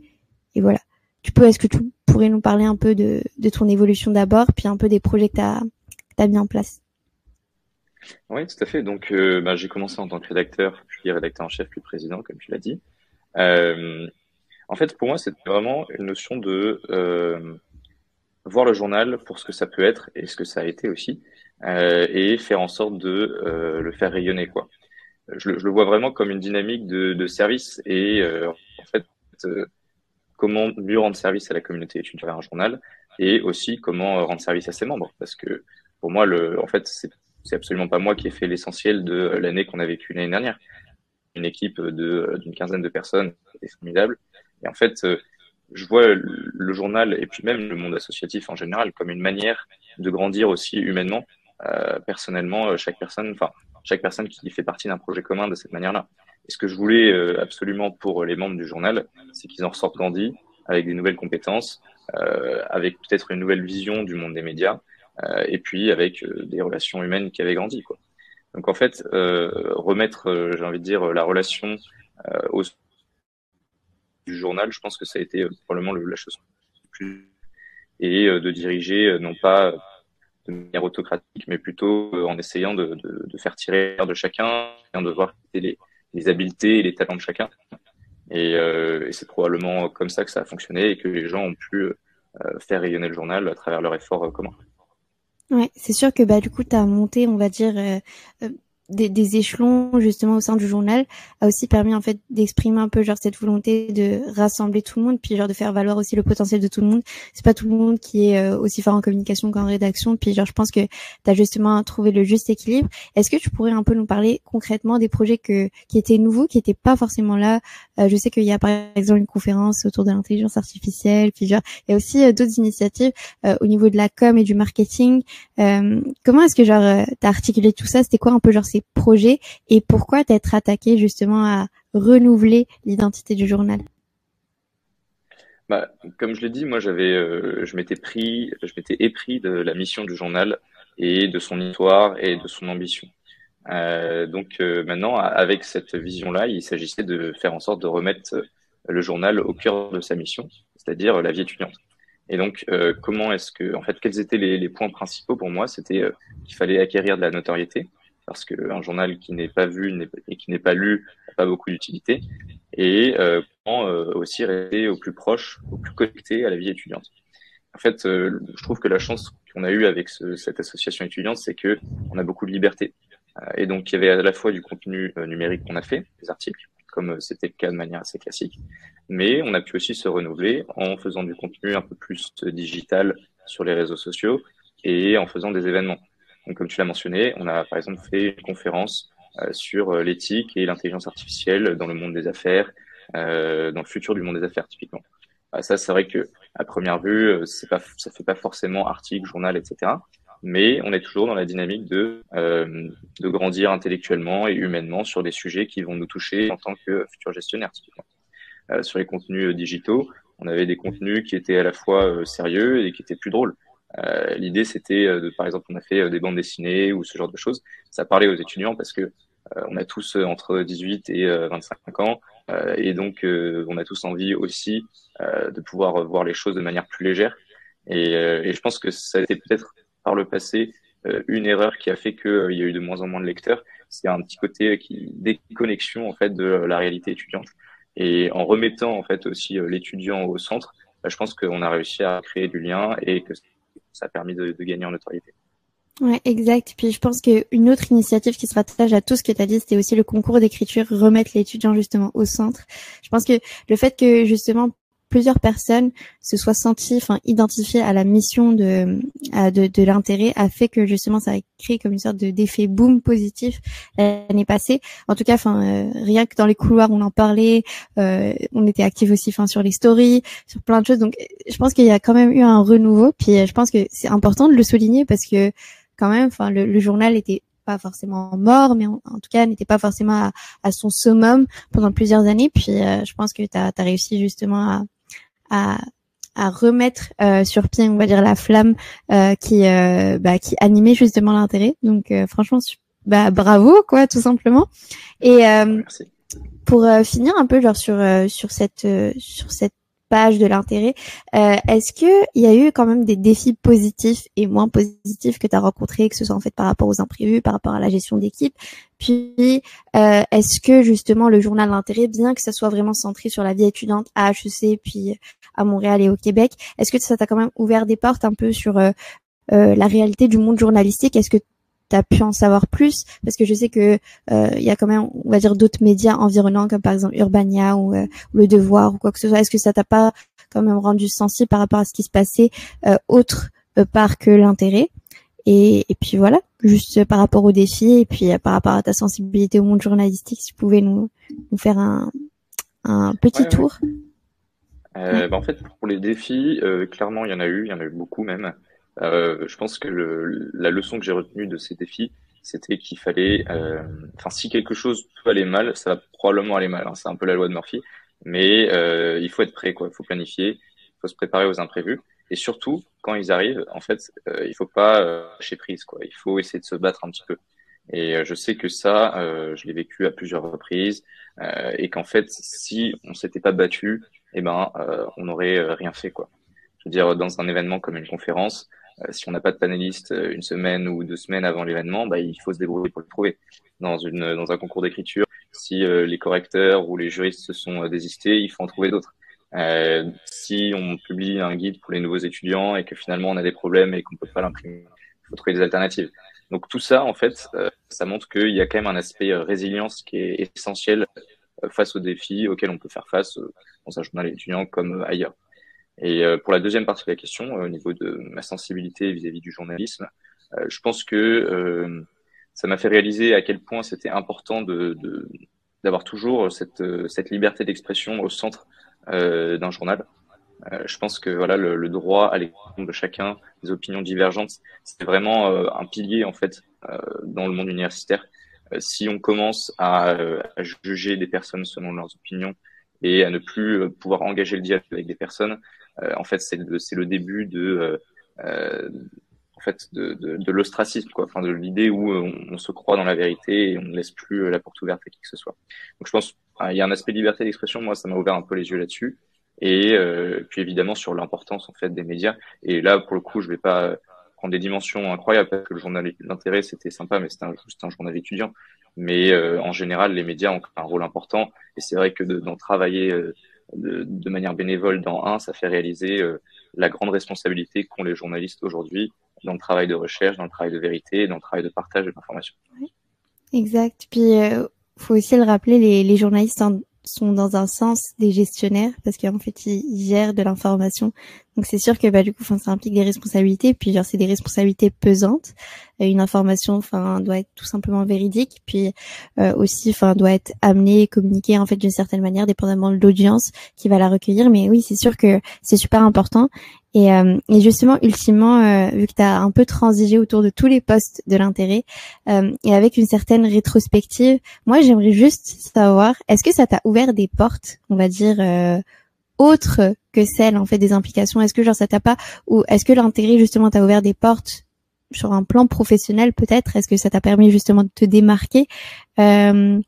voilà. Tu peux, est-ce que tu pourrais nous parler un peu de, ton évolution d'abord, puis un peu des projets que tu as, mis en place? Oui, tout à fait. Donc, euh, bah, j'ai commencé en tant que rédacteur, puis rédacteur en chef, puis président, comme tu l'as dit. Euh, en fait, pour moi, c'était vraiment une notion de voir le journal pour ce que ça peut être et ce que ça a été aussi, et faire en sorte de le faire rayonner quoi. Je, le vois vraiment comme une dynamique de, service et euh, en fait comment mieux rendre service à la communauté étudiante un journal et aussi comment rendre service à ses membres parce que pour moi le en fait c'est absolument pas moi qui ai fait l'essentiel de l'année qu'on a vécue l'année dernière. Une équipe de d'une quinzaine de personnes, c'était formidable. Et en fait, je vois le journal et puis même le monde associatif en général comme une manière de grandir aussi humainement euh, personnellement, euh, chaque personne, enfin chaque personne qui fait partie d'un projet commun de cette manière-là. Et ce que je voulais euh, absolument pour les membres du journal, c'est qu'ils en ressortent grandis avec des nouvelles compétences, avec peut-être une nouvelle vision du monde des médias, et puis avec des relations humaines qui avaient grandi. Quoi. Donc en fait, remettre, j'ai envie de dire, la relation au du journal, je pense que ça a été probablement la chose plus et de diriger non pas manière autocratique, mais plutôt euh, en essayant de, faire tirer de chacun, de voir les, habiletés et les talents de chacun. Et, euh, et c'est probablement comme ça que ça a fonctionné et que les gens ont pu euh, faire rayonner le journal à travers leur effort commun. Ouais, c'est sûr que bah du coup tu as monté, on va dire des, des, échelons justement au sein du journal a aussi permis en fait d'exprimer un peu genre cette volonté de rassembler tout le monde puis genre de faire valoir aussi le potentiel de tout le monde. C'est pas tout le monde qui est euh, aussi fort en communication qu'en rédaction. Puis genre je pense que tu as justement trouvé le juste équilibre. Est-ce que tu pourrais un peu nous parler concrètement des projets que qui étaient nouveaux qui étaient pas forcément là? Euh, je sais qu'il y a par exemple une conférence autour de l'intelligence artificielle puis genre il y a aussi euh, d'autres initiatives au niveau de la com et du marketing. Comment est-ce que genre tu as articulé tout ça? C'était quoi un peu genre ces tes projets et pourquoi t'être attaqué justement à renouveler l'identité du journal? Bah, comme je l'ai dit, moi j'avais, euh, je m'étais pris, je m'étais épris de la mission du journal et de son histoire et de son ambition. Euh, donc euh, maintenant, avec cette vision-là, il s'agissait de faire en sorte de remettre le journal au cœur de sa mission, c'est-à-dire la vie étudiante. Et donc, comment est-ce que, en fait, quels étaient les, les points principaux pour moi? C'était qu'il fallait acquérir de la notoriété, parce qu'un journal qui n'est pas vu et qui n'est pas lu n'a pas beaucoup d'utilité et euh, euh, aussi rester au plus proche, au plus connecté à la vie étudiante. En fait, euh, je trouve que la chance qu'on a eue avec ce, cette association étudiante, c'est que on a beaucoup de liberté. Et donc, il y avait à la fois du contenu numérique qu'on a fait, des articles, comme c'était le cas de manière assez classique, mais on a pu aussi se renouveler en faisant du contenu un peu plus digital sur les réseaux sociaux et en faisant des événements. Donc, comme tu l'as mentionné, on a par exemple fait une conférence euh, sur euh, l'éthique et l'intelligence artificielle dans le monde des affaires, euh, dans le futur du monde des affaires typiquement. Ah, ça, c'est vrai que à première vue, c'est pas, ça fait pas forcément article, journal, etc. Mais on est toujours dans la dynamique de de grandir intellectuellement et humainement sur des sujets qui vont nous toucher en tant que futurs gestionnaires typiquement. sur les contenus digitaux, on avait des contenus qui étaient à la fois sérieux et qui étaient plus drôles. Euh, L'idée, c'était, de, par exemple, on a fait des bandes dessinées ou ce genre de choses. Ça parlait aux étudiants parce que euh, on a tous euh, entre 18 et 25 euh, ans, et donc on a tous envie aussi de pouvoir voir les choses de manière plus légère. Et, et je pense que ça a été peut-être par le passé une erreur qui a fait qu'il y a eu de moins en moins de lecteurs. C'est un petit côté qui déconnexion en fait de la réalité étudiante. Et en remettant en fait aussi l'étudiant au centre, bah, je pense qu'on a réussi à créer du lien et que ça a permis de, gagner en notoriété. Ouais, exact. Puis je pense qu'une autre initiative qui se rattache à tout ce que tu as dit, c'était aussi le concours d'écriture, remettre l'étudiant justement au centre. Je pense que le fait que justement plusieurs personnes se soient senties, enfin identifiées à la mission de de, de l'intérêt a fait que justement ça a créé comme une sorte de d'effet boom positif l'année passée. En tout cas, enfin euh, rien que dans les couloirs on en parlait, euh, on était actifs aussi, enfin sur les stories, sur plein de choses. Donc je pense qu'il y a quand même eu un renouveau. Puis je pense que c'est important de le souligner parce que quand même. Enfin, le, journal était pas forcément mort, mais en, tout cas n'était pas forcément à, son summum pendant plusieurs années. Puis euh, je pense que tu as, réussi justement à, à, remettre euh, sur pied, on va dire, la flamme euh, qui, bah, qui animait justement l'intérêt. Donc franchement, bah, bravo, quoi, tout simplement. Et pour finir un peu genre sur sur cette sur cette page de l'intérêt. Euh, Est-ce que il y a eu quand même des défis positifs et moins positifs que tu as rencontrés, que ce soit en fait par rapport aux imprévus, par rapport à la gestion d'équipe Puis, euh, est-ce que justement le journal d'intérêt, bien que ça soit vraiment centré sur la vie étudiante à HEC, puis à Montréal et au Québec, est-ce que ça t'a quand même ouvert des portes un peu sur euh, euh la réalité du monde journalistique? Est-ce que tu pu en savoir plus? Parce que je sais que euh, il y a quand même on va dire d'autres médias environnants comme par exemple Urbania ou euh, Le Devoir ou quoi que ce soit. Est-ce que ça t'a pas quand même rendu sensible par rapport à ce qui se passait euh, autre part que l'intérêt? Et, et, puis voilà juste par rapport aux défis et puis par rapport à ta sensibilité au monde journalistique si tu pouvais nous, nous faire un, un petit tour. Bah, en fait pour les défis clairement il y en a eu il y en a eu beaucoup même euh, je pense que le, la leçon que j'ai retenue de ces défis, c'était qu'il fallait, euh, enfin, si quelque chose peut aller mal, ça va probablement aller mal. Hein, c'est un peu la loi de Murphy, mais euh, il faut être prêt, quoi. Il faut planifier, il faut se préparer aux imprévus, et surtout quand ils arrivent, en fait, euh, il faut pas euh, lâcher prise, quoi. Il faut essayer de se battre un petit peu. Et je sais que ça, je l'ai vécu à plusieurs reprises, et qu'en fait, si on s'était pas battu, eh ben, on n'aurait rien fait, quoi. Je veux dire, dans un événement comme une conférence, si on n'a pas de panéliste euh, une semaine ou deux semaines avant l'événement, bah, il faut se débrouiller pour le trouver. Dans, une, dans un concours d'écriture, si euh, les correcteurs ou les juristes se sont désistés, il faut en trouver d'autres. Euh, si on publie un guide pour les nouveaux étudiants et que finalement on a des problèmes et qu'on peut pas l'imprimer, il faut trouver des alternatives. Donc tout ça, en fait, ça montre qu'il y a quand même un aspect résilience qui est essentiel face aux défis auxquels on peut faire face dans un journal étudiant comme ailleurs. Et euh, pour la deuxième partie de la question, euh, au niveau de ma sensibilité vis-à-vis du journalisme, euh, je pense que ça m'a fait réaliser à quel point c'était important de, d'avoir toujours cette, cette liberté d'expression au centre d'un journal. je pense que voilà le, le droit à l'écoute de chacun, les opinions divergentes, c'est vraiment un pilier en fait dans le monde universitaire. si on commence à, à, juger des personnes selon leurs opinions et à ne plus pouvoir engager le dialogue avec des personnes, en fait, c'est le, début de de, de l'ostracisme, enfin de l'idée où on, se croit dans la vérité et on ne laisse plus la porte ouverte à qui que ce soit. Donc je pense il y a un aspect de liberté d'expression, moi ça m'a ouvert un peu les yeux là-dessus. Et euh, puis évidemment sur l'importance en fait des médias. Et là pour le coup je vais pas prendre des dimensions incroyables parce que le journal d'intérêt c'était sympa, mais c'était un, un, journal étudiant. Mais euh, en général les médias ont un rôle important. Et c'est vrai que d'en travailler euh, de, manière bénévole dans un, ça fait réaliser euh, la grande responsabilité qu'ont les journalistes aujourd'hui dans le travail de recherche, dans le travail de vérité, dans le travail de partage de l'information. Exact. Puis, euh, faut aussi le rappeler, les, les journalistes sont dans un sens des gestionnaires parce qu'en fait, ils, gèrent de l'information. Donc, c'est sûr que bah, du coup, ça implique des responsabilités. Puis, genre, c'est des responsabilités pesantes. une information, enfin, doit être tout simplement véridique. Puis euh, aussi, enfin, doit être amenée, communiquée en fait d'une certaine manière, dépendamment de l'audience qui va la recueillir. Mais oui, c'est sûr que c'est super important. Et, euh, et, justement, ultimement, euh, vu que tu as un peu transigé autour de tous les postes de l'intérêt, euh, et avec une certaine rétrospective, moi j'aimerais juste savoir, est-ce que ça t'a ouvert des portes, on va dire, autres que celles en fait des implications Est-ce que genre ça t'a pas, ou est-ce que l'intérêt justement t'a ouvert des portes sur un plan professionnel peut-être? Est-ce que ça t'a permis justement de te démarquer? Euh,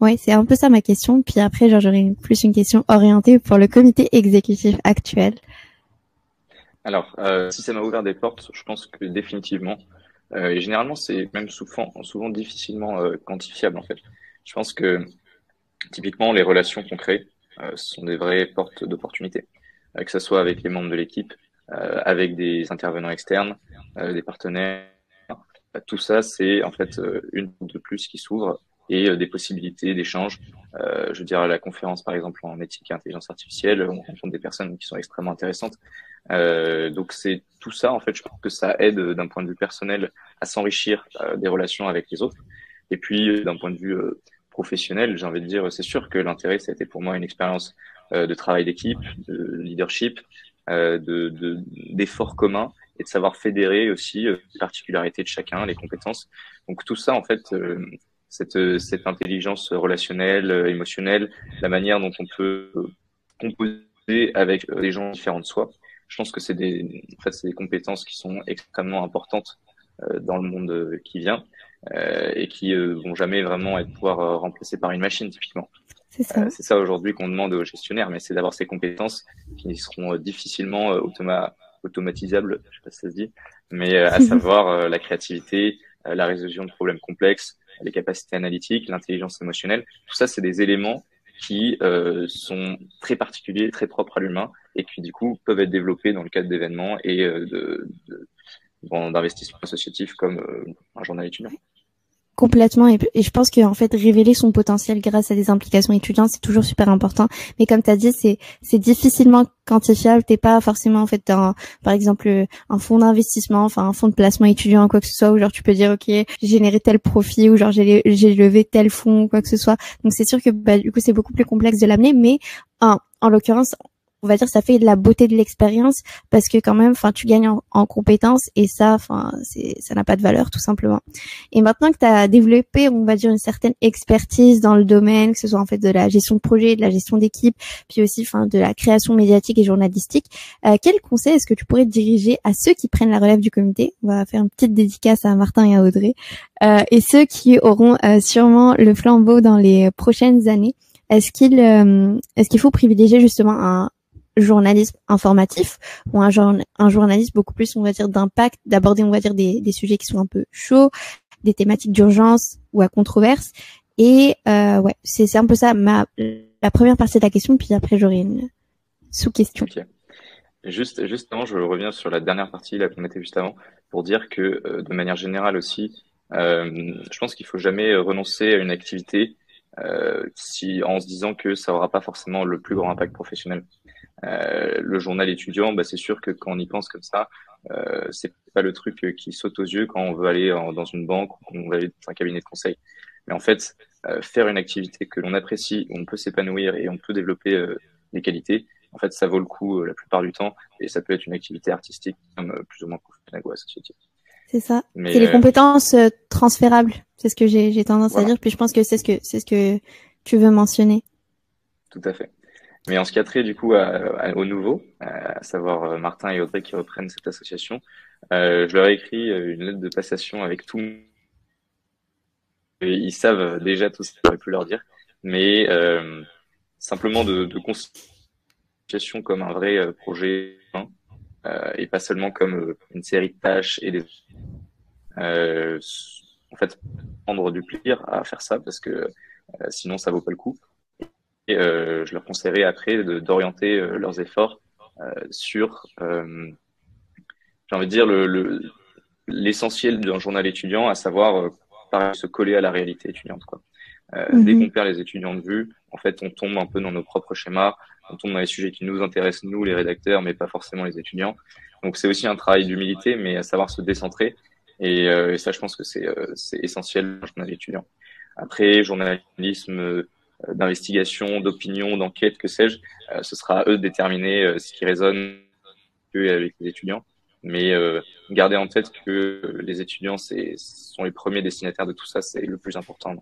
Ouais, c'est un peu ça ma question. Puis après, genre j'aurais plus une question orientée pour le comité exécutif actuel. Alors, euh, si ça m'a ouvert des portes, je pense que définitivement. Euh, et généralement, c'est même souvent, souvent difficilement euh, quantifiable en fait. Je pense que typiquement, les relations qu'on crée euh, sont des vraies portes d'opportunité, euh, que ce soit avec les membres de l'équipe, euh, avec des intervenants externes, des partenaires. tout ça, c'est en fait une de plus qui s'ouvre et des possibilités d'échange. Euh, je veux dire, à la conférence, par exemple, en éthique et intelligence artificielle, on rencontre des personnes qui sont extrêmement intéressantes. Euh, donc, c'est tout ça, en fait, je pense que ça aide d'un point de vue personnel à s'enrichir euh, des relations avec les autres. Et puis, d'un point de vue professionnel, j'ai envie de dire, c'est sûr que l'intérêt, ça a été pour moi une expérience de travail d'équipe, de leadership, de d'efforts communs et de savoir fédérer aussi les particularités de chacun, les compétences. Donc tout ça, en fait, cette, cette intelligence relationnelle, euh, émotionnelle, la manière dont on peut euh, composer avec euh, des gens différents de soi. Je pense que c'est des, en fait, des compétences qui sont extrêmement importantes dans le monde qui vient euh, et qui euh, vont jamais vraiment être pouvoir remplacées par une machine typiquement. C'est ça, c'est ça aujourd'hui qu'on demande aux gestionnaires, mais c'est d'avoir ces compétences qui seront difficilement automa automatisables, je sais pas si ça se dit, mais à savoir la créativité, la résolution de problèmes complexes, les capacités analytiques, l'intelligence émotionnelle. Tout ça, c'est des éléments qui euh, sont très particuliers, très propres à l'humain et qui du coup peuvent être développés dans le cadre d'événements et euh, de, d'investissements associatifs comme euh, un journal étudiant. Complètement. Et, je pense qu'en fait révéler son potentiel grâce à des implications étudiantes c'est toujours super important. Mais comme tu as dit c'est difficilement quantifiable. T'es pas forcément en fait dans par exemple un fonds d'investissement enfin un fonds de placement étudiant quoi que ce soit où genre tu peux dire ok j'ai généré tel profit ou genre j'ai j'ai levé tel fonds quoi que ce soit. Donc c'est sûr que bah, du coup c'est beaucoup plus complexe de l'amener. Mais en, en l'occurrence on va dire ça fait de la beauté de l'expérience parce que quand même enfin tu gagnes en, en compétences et ça enfin c'est ça n'a pas de valeur tout simplement. Et maintenant que tu as développé on va dire une certaine expertise dans le domaine que ce soit en fait de la gestion de projet de la gestion d'équipe puis aussi enfin de la création médiatique et journalistique euh, quel conseil est-ce que tu pourrais diriger à ceux qui prennent la relève du comité? On va faire une petite dédicace à Martin et à Audrey euh, et ceux qui auront euh, sûrement le flambeau dans les prochaines années. Est-ce qu'il euh, est-ce qu'il faut privilégier justement un, journalisme informatif ou un, un journalisme beaucoup plus, on va dire, d'impact, d'aborder, on va dire, des, des, sujets qui sont un peu chauds, des thématiques d'urgence ou à controverse. Et euh, ouais, c'est un peu ça ma la première partie de la question, puis après j'aurai une sous-question. Okay. Juste, justement, je reviens sur la dernière partie là qu'on était juste avant pour dire que euh, de manière générale aussi, euh, je pense qu'il faut jamais renoncer à une activité euh, si en se disant que ça aura pas forcément le plus grand impact professionnel. Euh, le journal étudiant, bah, c'est sûr que quand on y pense comme ça, euh, c'est pas le truc qui saute aux yeux quand on veut aller dans une banque ou qu'on veut aller dans un cabinet de conseil. Mais en fait, euh, faire une activité que l'on apprécie, où on peut s'épanouir et on peut développer euh, des qualités, en fait, ça vaut le coup la plupart du temps. Et ça peut être une activité artistique comme plus ou moins professionnelle ou associative. C'est ça. C'est les compétences transférables C'est ce que j'ai tendance à dire. Puis je pense que c'est ce que c'est ce que tu veux mentionner. Tout à fait. Mais en ce qui a trait du coup au nouveau, à savoir Martin et Audrey qui reprennent cette association, je leur ai écrit une lettre de passation avec tout. Ils savent déjà tout ce que j'aurais pu leur dire, mais simplement de, de situation comme un vrai projet euh, et pas seulement comme euh, une série de tâches et des euh, en fait prendre du plaisir à faire ça parce que sinon ça vaut pas le coup je leur conseillerais après d'orienter leurs efforts sur j'ai envie de dire le l'essentiel d'un journal étudiant, à savoir se coller à la réalité étudiante. Quoi. Mhm. Dès qu'on perd les étudiants de vue, en fait, on tombe un peu dans nos propres schémas, on tombe dans les sujets qui nous intéressent, nous, les rédacteurs, mais pas forcément les étudiants. Donc c'est aussi un travail d'humilité, mais à savoir se décentrer. Et, euh, ça, je pense que c'est euh, essentiel dans le journal étudiant. Après, journalisme euh, d'investigation, d'opinion, d'enquête, que sais-je, euh, ce sera à eux de déterminer ce qui résonne avec les étudiants. Mais garder en tête que les étudiants sont les premiers destinataires de tout ça, c'est le plus important.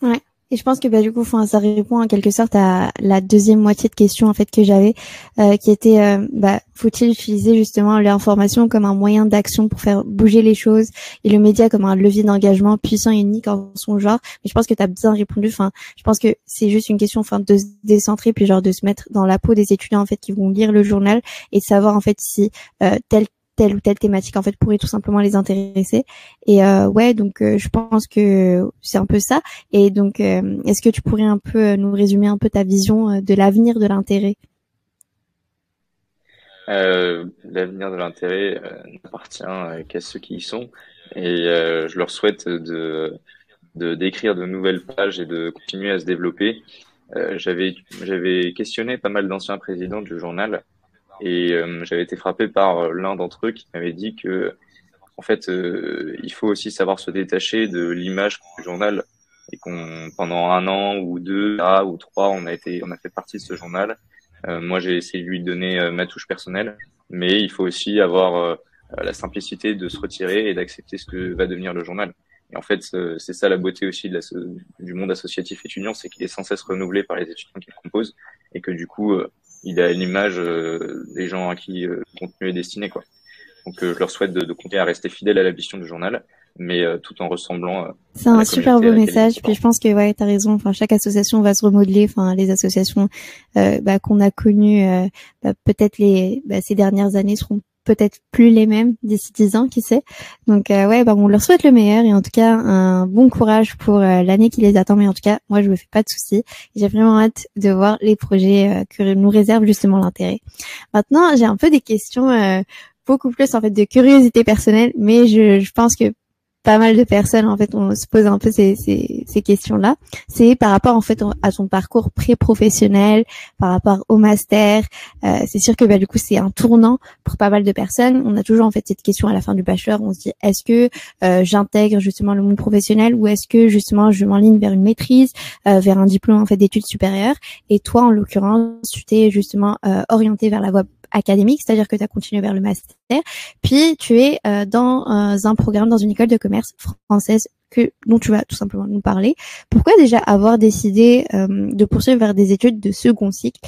Ouais. Et je pense que bah du coup, ça répond en quelque sorte à la deuxième moitié de question en fait que j'avais, euh, qui était euh, bah, faut-il utiliser justement l'information comme un moyen d'action pour faire bouger les choses et le média comme un levier d'engagement puissant et unique en son genre? Mais je pense que tu as bien répondu. Enfin, je pense que c'est juste une question, enfin, de se décentrer puis genre de se mettre dans la peau des étudiants en fait qui vont lire le journal et de savoir en fait si euh, tel telle ou telle thématique en fait pourrait tout simplement les intéresser. Et euh, ouais donc euh, je pense que c'est un peu ça. Et donc euh, est-ce que tu pourrais un peu nous résumer un peu ta vision de l'avenir de l'intérêt? L'avenir de l'intérêt n'appartient qu'à ceux qui y sont. Et je leur souhaite de d'écrire de nouvelles pages et de continuer à se développer. J'avais j'avais questionné pas mal d'anciens présidents du journal et euh, j'avais été frappé par euh, l'un d'entre eux qui m'avait dit que, en fait, euh, il faut aussi savoir se détacher de l'image du journal et qu'on pendant un an ou deux ou trois, on a été, on a fait partie de ce journal. moi, j'ai essayé de lui donner ma touche personnelle, mais il faut aussi avoir la simplicité de se retirer et d'accepter ce que va devenir le journal. Et en fait, c'est ça la beauté aussi du monde associatif étudiant, c'est qu'il est sans cesse renouvelé par les étudiants qui le composent et que du coup, il a l'image euh, des gens à qui euh, le contenu est destiné. Quoi. Donc euh, je leur souhaite de, de, continuer à rester fidèles à la vision du journal, mais tout en ressemblant. C'est un super beau message. Puis je pense que ouais, as raison. Enfin, chaque association va se remodeler. Enfin, les associations bah, qu'on a connues, bah, peut-être les bah, ces dernières années seront peut-être plus les mêmes d'ici dix ans, qui sait. Donc euh, ouais, bah, on leur souhaite le meilleur et en tout cas un bon courage pour euh, l'année qui les attend. Mais en tout cas, moi je me fais pas de soucis. J'ai vraiment hâte de voir les projets euh, que nous réserve justement l'intérêt. Maintenant, j'ai un peu des questions beaucoup plus en fait de curiosité personnelle, mais je, je pense que pas mal de personnes en fait on se pose un peu ces, ces, ces questions-là. C'est par rapport en fait à son parcours pré-professionnel, par rapport au master. Euh, c'est sûr que bah, du coup c'est un tournant pour pas mal de personnes. On a toujours en fait cette question à la fin du bachelor. On se dit est-ce que euh, j'intègre justement le monde professionnel ou est-ce que justement je m'enligne vers une maîtrise, euh, vers un diplôme en fait d'études supérieures? Et toi en l'occurrence tu t'es justement euh, orienté vers la voie académique, c'est-à-dire que tu as continué vers le master, puis tu es euh, dans euh, un programme dans une école de commerce française que dont tu vas tout simplement nous parler. Pourquoi déjà avoir décidé euh, de poursuivre vers des études de second cycle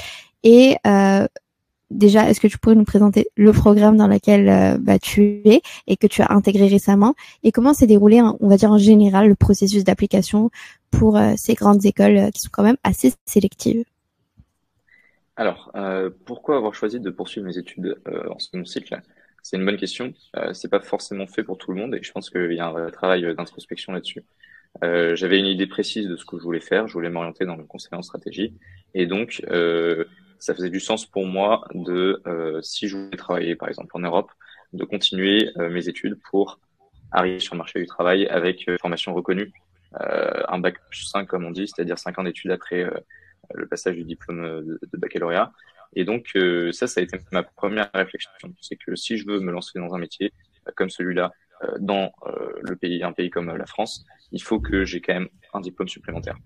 et déjà, est-ce que tu pourrais nous présenter le programme dans lequel bah, tu es et que tu as intégré récemment et comment s'est déroulé, on va dire en général, le processus d'application pour ces grandes écoles qui sont quand même assez sélectives? Alors, euh, pourquoi avoir choisi de poursuivre mes études euh, en second cycle C'est une bonne question. Euh, c'est pas forcément fait pour tout le monde et je pense qu'il y a un travail d'introspection là-dessus. Euh, J'avais une idée précise de ce que je voulais faire. Je voulais m'orienter dans le conseil en stratégie et donc euh, ça faisait du sens pour moi de, si je voulais travailler par exemple en Europe, de continuer mes études pour arriver sur le marché du travail avec une formation reconnue, un bac plus 5 comme on dit, c'est-à-dire 5 ans d'études après le passage du diplôme de, baccalauréat. Et donc euh, ça, ça a été ma première réflexion. C'est que si je veux me lancer dans un métier euh, comme celui-là, euh, dans le pays, un pays comme la France, il faut que j'ai quand même un diplôme supplémentaire.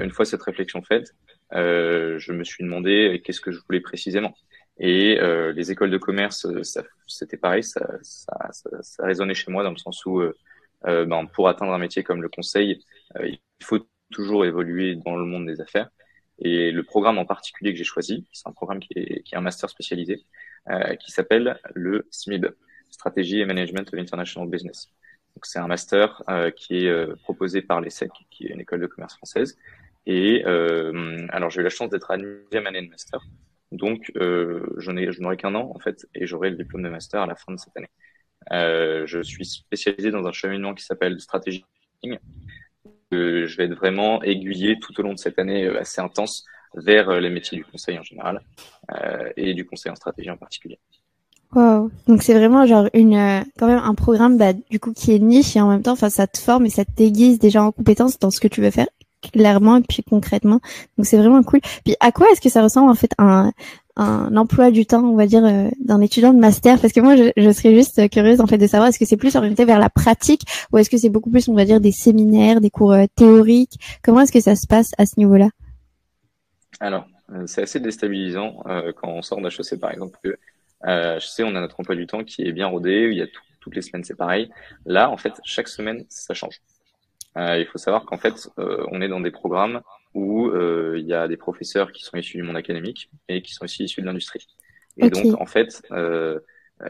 une fois cette réflexion faite, je me suis demandé qu'est-ce que je voulais précisément. Et les écoles de commerce, c'était pareil, ça, ça, ça, ça, résonnait chez moi dans le sens où ben, pour atteindre un métier comme le conseil, il faut toujours évoluer dans le monde des affaires. Et le programme en particulier que j'ai choisi, c'est un programme qui est, qui est un master spécialisé, euh, qui s'appelle le SMIB, Strategy and Management of International Business. Donc c'est un master euh, qui est euh, proposé par l'ESSEC, qui est une école de commerce française. Et euh, alors j'ai eu la chance d'être à la neuvième année de master. Donc euh, je n'aurai qu'un an en fait, et j'aurai le diplôme de master à la fin de cette année. je suis spécialisé dans un cheminement qui s'appelle Strategy je vais être vraiment aiguillé tout au long de cette année euh, assez intense vers euh, les métiers du conseil en général euh, et du conseil en stratégie en particulier. Wow. Donc c'est vraiment genre une quand même un programme bah, du coup qui est niche et en même temps enfin ça te forme et ça t'aiguise déjà en compétences dans ce que tu veux faire clairement et puis concrètement. Donc c'est vraiment cool. Puis à quoi est-ce que ça ressemble en fait un un emploi du temps, on va dire, euh, d'un étudiant de master? Parce que moi, je, je, serais juste curieuse en fait de savoir est-ce que c'est plus orienté vers la pratique ou est-ce que c'est beaucoup plus, on va dire, des séminaires, des cours euh, théoriques? Comment est-ce que ça se passe à ce niveau-là? Alors, euh, c'est assez déstabilisant quand on sort d'HEC, par exemple. Que, sais, on a notre emploi du temps qui est bien rodé, il y a toutes les semaines, c'est pareil. Là, en fait, chaque semaine, ça change. Il faut savoir qu'en fait, on est dans des programmes où euh, il y a des professeurs qui sont issus du monde académique et qui sont aussi issus de l'industrie. Et donc, en fait, euh,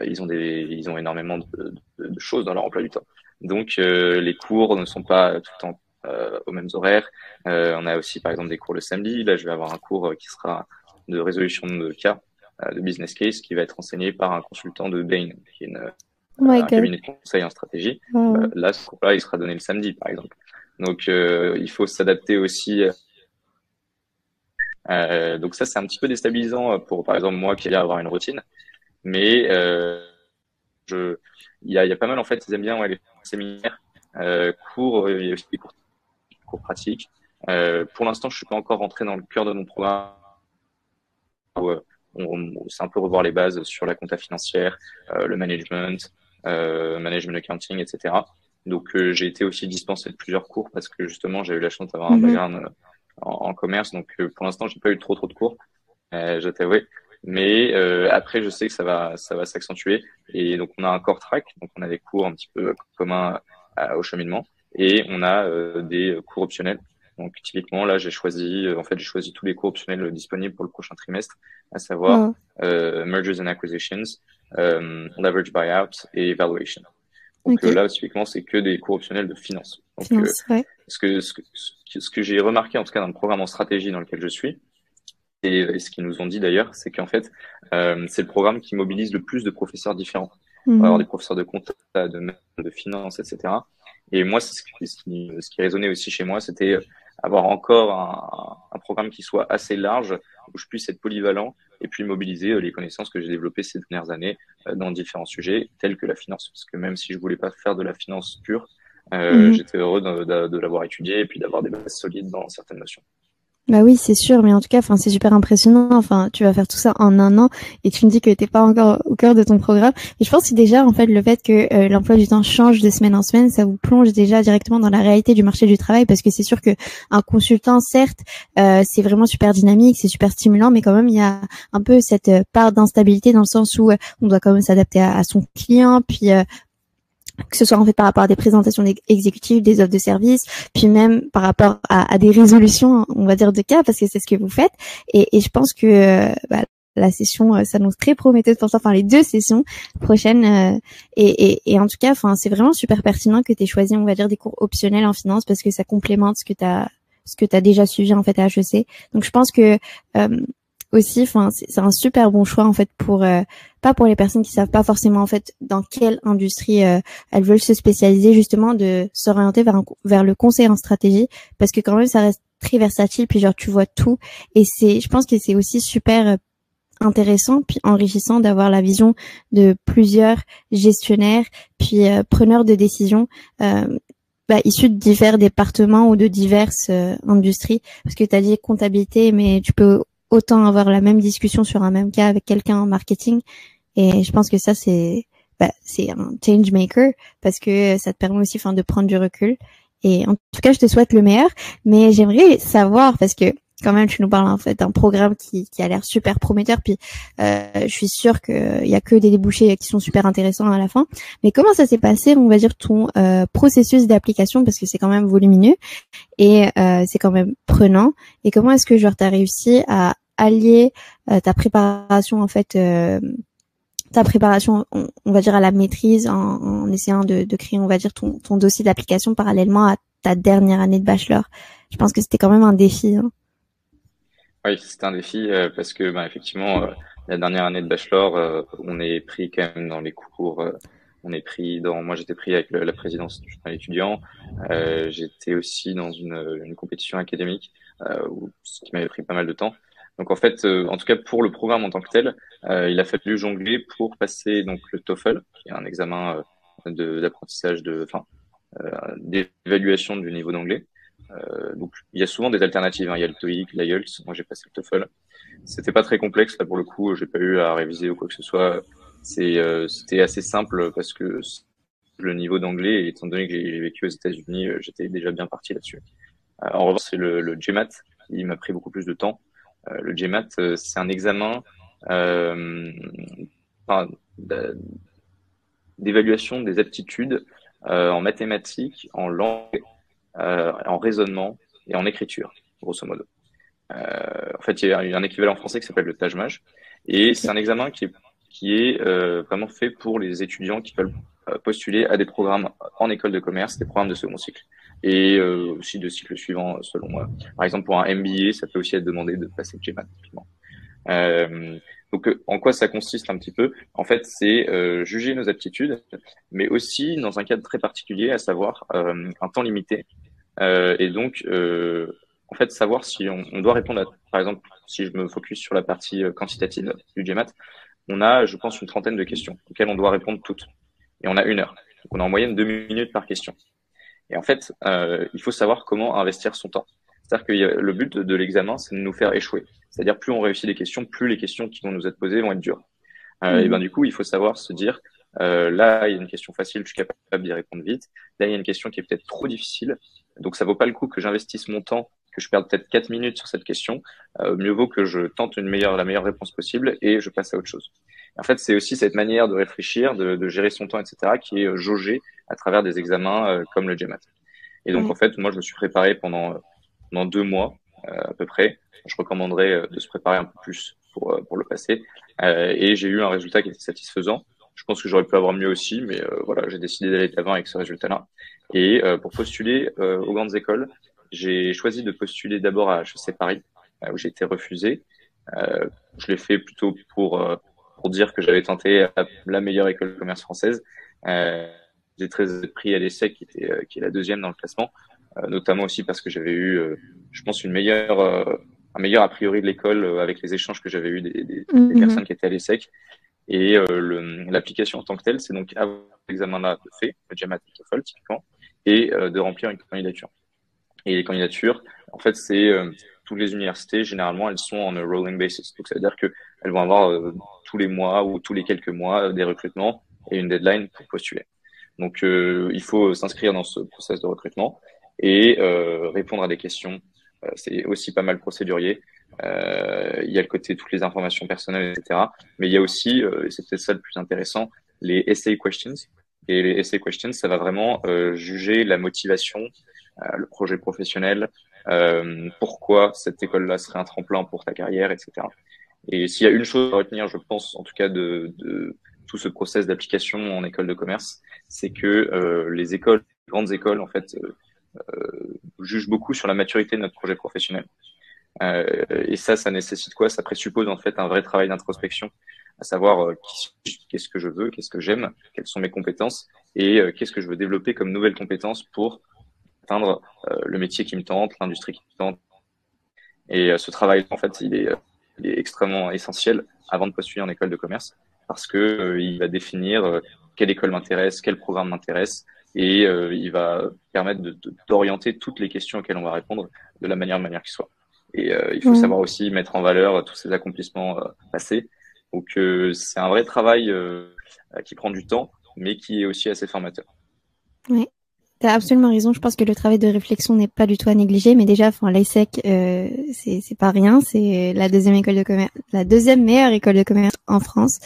ils ont des, ils ont énormément de, de, de, choses dans leur emploi du temps. Donc, euh, les cours ne sont pas tout le temps euh, aux mêmes horaires. Euh, on a aussi, par exemple, des cours le samedi. Là, je vais avoir un cours qui sera de résolution de cas, de business case, qui va être enseigné par un consultant de Bain, qui est une, oh un cabinet de conseil en stratégie. là, ce cours-là, il sera donné le samedi, par exemple. Donc, il faut s'adapter aussi euh, donc ça, c'est un petit peu déstabilisant pour, par exemple, moi qui allais avoir une routine. Mais euh, je, il y a, y a, pas mal en fait, ils aiment bien ouais, les séminaires, euh, cours, il y a aussi des cours, cours pratiques. Euh, pour l'instant, je suis pas encore rentré dans le cœur de mon programme. Où, on, c'est un peu revoir les bases sur la compta financière, euh, le management, euh, management accounting, etc. Donc j'ai été aussi dispensé de plusieurs cours parce que justement j'ai eu la chance d'avoir un background en, commerce. Donc euh, pour l'instant, j'ai pas eu trop trop de cours, euh, je t'avoue. Mais euh, après, je sais que ça va ça va s'accentuer. Et donc on a un core track, donc on a des cours un petit peu communs au cheminement, et on a des cours optionnels. Donc typiquement là, j'ai choisi en fait j'ai choisi tous les cours optionnels disponibles pour le prochain trimestre, à savoir mergers and acquisitions, leverage buyout et valuation. Donc là, typiquement, c'est que des cours optionnels de finance. Donc, ce que, ce que, ce que j'ai remarqué, en tout cas dans le programme en stratégie dans lequel je suis, et, ce qu'ils nous ont dit d'ailleurs, c'est qu'en fait, euh, c'est le programme qui mobilise le plus de professeurs différents. On va mhm. avoir des professeurs de compta, de, de finance, etc. Et moi, ce qui, ce qui, ce qui résonnait aussi chez moi, c'était avoir encore un, un, programme qui soit assez large, où je puisse être polyvalent et puis mobiliser euh, les connaissances que j'ai développées ces dernières années euh, dans différents sujets, tels que la finance. Parce que même si je voulais pas faire de la finance pure, euh, mhm. j'étais heureux de, de, de l'avoir étudié et puis d'avoir des bases solides dans certaines notions. Bah oui, c'est sûr, mais en tout cas, enfin, c'est super impressionnant. Enfin, tu vas faire tout ça en un an et tu me dis que t'es pas encore au cœur de ton programme. Et je pense que déjà, en fait, le fait que euh, l'emploi du temps change de semaine en semaine, ça vous plonge déjà directement dans la réalité du marché du travail parce que c'est sûr que un consultant, certes, euh, c'est vraiment super dynamique, c'est super stimulant, mais quand même, il y a un peu cette part d'instabilité dans le sens où euh, on doit quand même s'adapter à, à, son client, puis que ce soit en fait par rapport à des présentations exécutives, des offres de services, puis même par rapport à, à, des résolutions, on va dire de cas, parce que c'est ce que vous faites. Et, et je pense que euh, bah, la session euh, s'annonce très prometteuse pour ça, enfin les deux sessions prochaines. Euh, et, et, et, en tout cas, enfin c'est vraiment super pertinent que tu aies choisi, on va dire, des cours optionnels en finance parce que ça complémente ce que tu as ce que tu as déjà suivi en fait à HEC. Donc je pense que aussi enfin c'est un super bon choix en fait pour euh, pas pour les personnes qui savent pas forcément en fait dans quelle industrie euh, elles veulent se spécialiser justement de s'orienter vers vers le conseil en stratégie parce que quand même ça reste très versatile puis genre tu vois tout et c'est je pense que c'est aussi super euh, intéressant puis enrichissant d'avoir la vision de plusieurs gestionnaires puis preneurs de décisions bah, issus de divers départements ou de diverses industries parce que tu as dit comptabilité mais tu peux autant avoir la même discussion sur un même cas avec quelqu'un en marketing. Et je pense que ça, c'est bah, c'est un change maker parce que ça te permet aussi enfin, de prendre du recul. Et en tout cas, je te souhaite le meilleur. Mais j'aimerais savoir, parce que quand même, tu nous parles en fait d'un programme qui, qui a l'air super prometteur. Puis, euh, je suis sûre qu'il y a que des débouchés qui sont super intéressants à la fin. Mais comment ça s'est passé, on va dire, ton euh, processus d'application? Parce que c'est quand même volumineux et euh, c'est quand même prenant. Et comment est-ce que genre t'as réussi à allier euh, ta préparation en fait euh, ta préparation, on, va dire à la maîtrise, en, en essayant de, de, créer, on va dire ton, ton dossier d'application parallèlement à ta dernière année de bachelor? Je pense que c'était quand même un défi. Hein. Oui, c'était un défi euh, parce que bah, effectivement, euh, la dernière année de bachelor, euh, on est pris quand même dans les cours. on est pris dans. Moi, j'étais pris avec la présidence du journal étudiant. j'étais aussi dans une, une compétition académique, ce qui m'avait pris pas mal de temps. Donc en fait, en tout cas pour le programme en tant que tel, il a fallu jongler pour passer donc le TOEFL, qui est un examen d'apprentissage de, enfin, d'évaluation du niveau d'anglais. Euh, donc il y a souvent des alternatives. Hein. Il y a le TOEIC, l'IELTS. Moi j'ai passé le TOEFL. C'était pas très complexe là pour le coup. J'ai pas eu à réviser ou quoi que ce soit. Euh, c'était assez simple parce que le niveau d'anglais, étant donné que j'ai vécu aux États-Unis, euh, j'étais déjà bien parti là-dessus. en revanche, c'est le, le GMAT qui m'a pris beaucoup plus de temps. le GMAT, c'est un examen d'évaluation des aptitudes en mathématiques, en langue euh, en raisonnement et en écriture, grosso modo. Euh, en fait, il y a un équivalent français qui s'appelle le Tajmaj, et c'est un examen qui est, qui est euh, vraiment fait pour les étudiants qui veulent postuler à des programmes en école de commerce, des programmes de second cycle, et euh, aussi de cycle suivant selon moi. Par exemple, pour un MBA, ça peut aussi être demandé de passer le GMAT. Euh, donc, en quoi ça consiste un petit peu? En fait, c'est euh, juger nos aptitudes, mais aussi dans un cadre très particulier, à savoir euh, un temps limité. Euh, et donc, en fait, savoir si on, on, doit répondre à, par exemple, si je me focus sur la partie quantitative du GMAT, on a, je pense, une trentaine de questions auxquelles on doit répondre toutes. Et on a une heure. Donc, on a en moyenne deux minutes par question. Et en fait, il faut savoir comment investir son temps. C'est-à-dire que le but de l'examen, c'est de nous faire échouer. C'est-à-dire plus on réussit les questions, plus les questions qui vont nous être posées vont être dures. Euh, Et ben du coup, il faut savoir se dire euh, là, il y a une question facile, je suis capable d'y répondre vite. Là, il y a une question qui est peut-être trop difficile, donc ça vaut pas le coup que j'investisse mon temps, que je perde peut-être 4 minutes sur cette question. Euh, mieux vaut que je tente une meilleure, la meilleure réponse possible et je passe à autre chose. En fait, c'est aussi cette manière de réfléchir, de, de, gérer son temps, etc., qui est jaugée à travers des examens euh, comme le GMAT. Et donc, en fait, moi, je me suis préparé pendant pendant deux mois euh, à peu près. Je recommanderais euh, de se préparer un peu plus pour, euh, pour le passer. et j'ai eu un résultat qui était satisfaisant. Je pense que j'aurais pu avoir mieux aussi, mais voilà, j'ai décidé d'aller de l'avant avec ce résultat-là. Et pour postuler aux grandes écoles, j'ai choisi de postuler d'abord à HEC Paris, où j'ai été refusé. Je l'ai fait plutôt pour pour dire que j'avais tenté la meilleure école de commerce française. Euh, j'ai très pris à l'ESSEC, qui était qui est la deuxième dans le classement. Euh, notamment aussi parce que j'avais eu, euh, je pense, une meilleure, euh, un meilleur a priori de l'école avec les échanges que j'avais eu des, des, mhm. personnes qui étaient à l'ESSEC. Et l'application en tant que telle, c'est donc avoir l'examen-là fait, le GMAT TOEFL typiquement, et de remplir une candidature. Et les candidatures, en fait, c'est toutes les universités, généralement, elles sont en rolling basis. Donc, ça veut dire qu'elles vont avoir tous les mois ou tous les quelques mois des recrutements et une deadline pour postuler. Donc, il faut s'inscrire dans ce process de recrutement et euh, répondre à des questions. Euh, c'est aussi pas mal procédurier. Euh, il y a le côté toutes les informations personnelles, etc. Mais il y a aussi, et c'est peut-être ça le plus intéressant, les essay questions. Et les essay questions, ça va vraiment juger la motivation, le projet professionnel, euh, pourquoi cette école-là serait un tremplin pour ta carrière, etc. Et s'il y a une chose à retenir, je pense, en tout cas, de, de tout ce process d'application en école de commerce, c'est que euh, les écoles, les grandes écoles, en fait, euh, juge beaucoup sur la maturité de notre projet professionnel. Euh, et ça, ça nécessite quoi? Ça présuppose en fait un vrai travail d'introspection, à savoir euh, qu'est-ce que je veux, qu'est-ce que j'aime, quelles sont mes compétences et qu'est-ce que je veux développer comme nouvelles compétences pour atteindre le métier qui me tente, l'industrie qui me tente. Et ce travail, en fait, il est, il est, extrêmement essentiel avant de postuler en école de commerce parce que il va définir quelle école m'intéresse, quel programme m'intéresse, et euh, il va permettre d'orienter toutes les questions auxquelles on va répondre de la manière manière qui soit. Et euh, il faut savoir aussi mettre en valeur tous ces accomplissements euh, passés. Donc c'est un vrai travail qui prend du temps, mais qui est aussi assez formateur. Oui. Tu as absolument raison. Je pense que le travail de réflexion n'est pas du tout à négliger, mais déjà, enfin, l'ESSEC, euh, c'est pas rien. C'est la deuxième école de commerce, la deuxième meilleure école de commerce en France.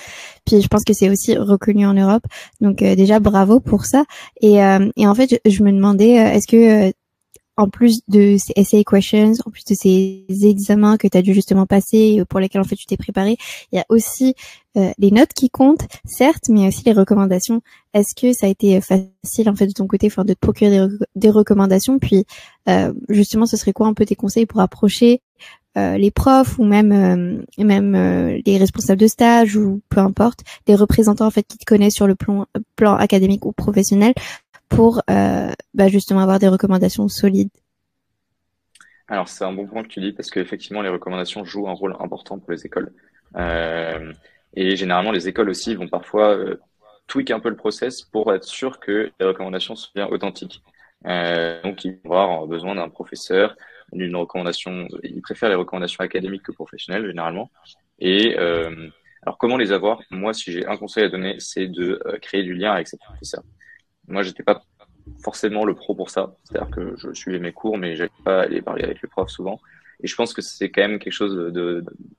Puis, je pense que c'est aussi reconnu en Europe. Donc, euh, déjà, bravo pour ça. Et, euh, et en fait, je, me demandais, euh, est-ce que en plus de ces essay questions, en plus de ces examens que tu as dû justement passer pour lesquels en fait tu t'es préparé, il y a aussi euh, les notes qui comptent, certes, mais aussi les recommandations. Est-ce que ça a été facile en fait de ton côté, enfin de te procurer des, recommandations? Puis euh, justement, ce serait quoi un peu tes conseils pour approcher euh, les profs ou même même les responsables de stage ou peu importe, des représentants en fait qui te connaissent sur le plan plan académique ou professionnel pour euh, bah, justement avoir des recommandations solides Alors c'est un bon point que tu dis parce qu'effectivement les recommandations jouent un rôle important pour les écoles. Euh, et généralement les écoles aussi vont parfois euh, tweak un peu le process pour être sûr que les recommandations sont bien authentiques. Donc ils vont avoir besoin d'un professeur, d'une recommandation. Ils préfèrent les recommandations académiques que professionnelles généralement. Et alors comment les avoir? Moi, si j'ai un conseil à donner, c'est de créer du lien avec ces professeurs. Moi, j'étais pas forcément le pro pour ça. C'est-à-dire que je suivais mes cours, mais j'allais pas aller parler avec le prof souvent. Et je pense que c'est quand même quelque chose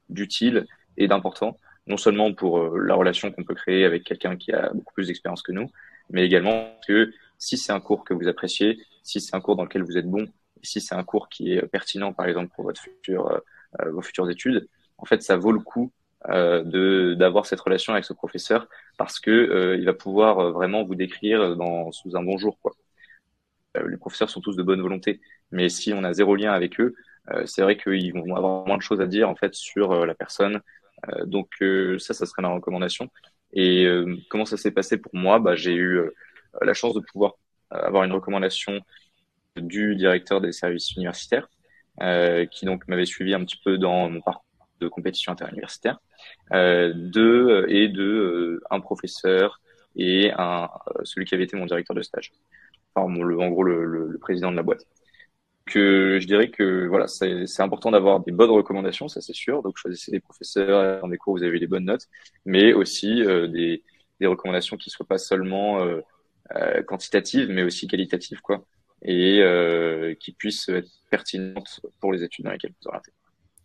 d'utile et d'important, non seulement pour euh, la relation qu'on peut créer avec quelqu'un qui a beaucoup plus d'expérience que nous, mais également que si c'est un cours que vous appréciez, si c'est un cours dans lequel vous êtes bon, si c'est un cours qui est pertinent, par exemple, pour votre futur, euh, euh, vos futures études, en fait, ça vaut le coup euh, d'avoir cette relation avec ce professeur parce que euh, il va pouvoir euh, vraiment vous décrire dans sous un bon jour quoi. les professeurs sont tous de bonne volonté, mais si on a zéro lien avec eux, c'est vrai qu'ils vont avoir moins de choses à dire en fait sur la personne. donc ça, ça serait ma recommandation. Et comment ça s'est passé pour moi? Bah, J'ai eu la chance de pouvoir avoir une recommandation du directeur des services universitaires, qui donc m'avait suivi un petit peu dans mon parcours de compétition interuniversitaire, euh, de et de euh, un professeur et un euh, celui qui avait été mon directeur de stage. Enfin, le, en gros le, le, président de la boîte. Que je dirais que voilà, c'est important d'avoir des bonnes recommandations, ça c'est sûr. Donc choisissez des professeurs dans des cours où vous avez des bonnes notes, mais aussi euh, des, des recommandations qui soient pas seulement euh, quantitatives, mais aussi qualitatives quoi, et qui puissent être pertinentes pour les études dans lesquelles vous orientez.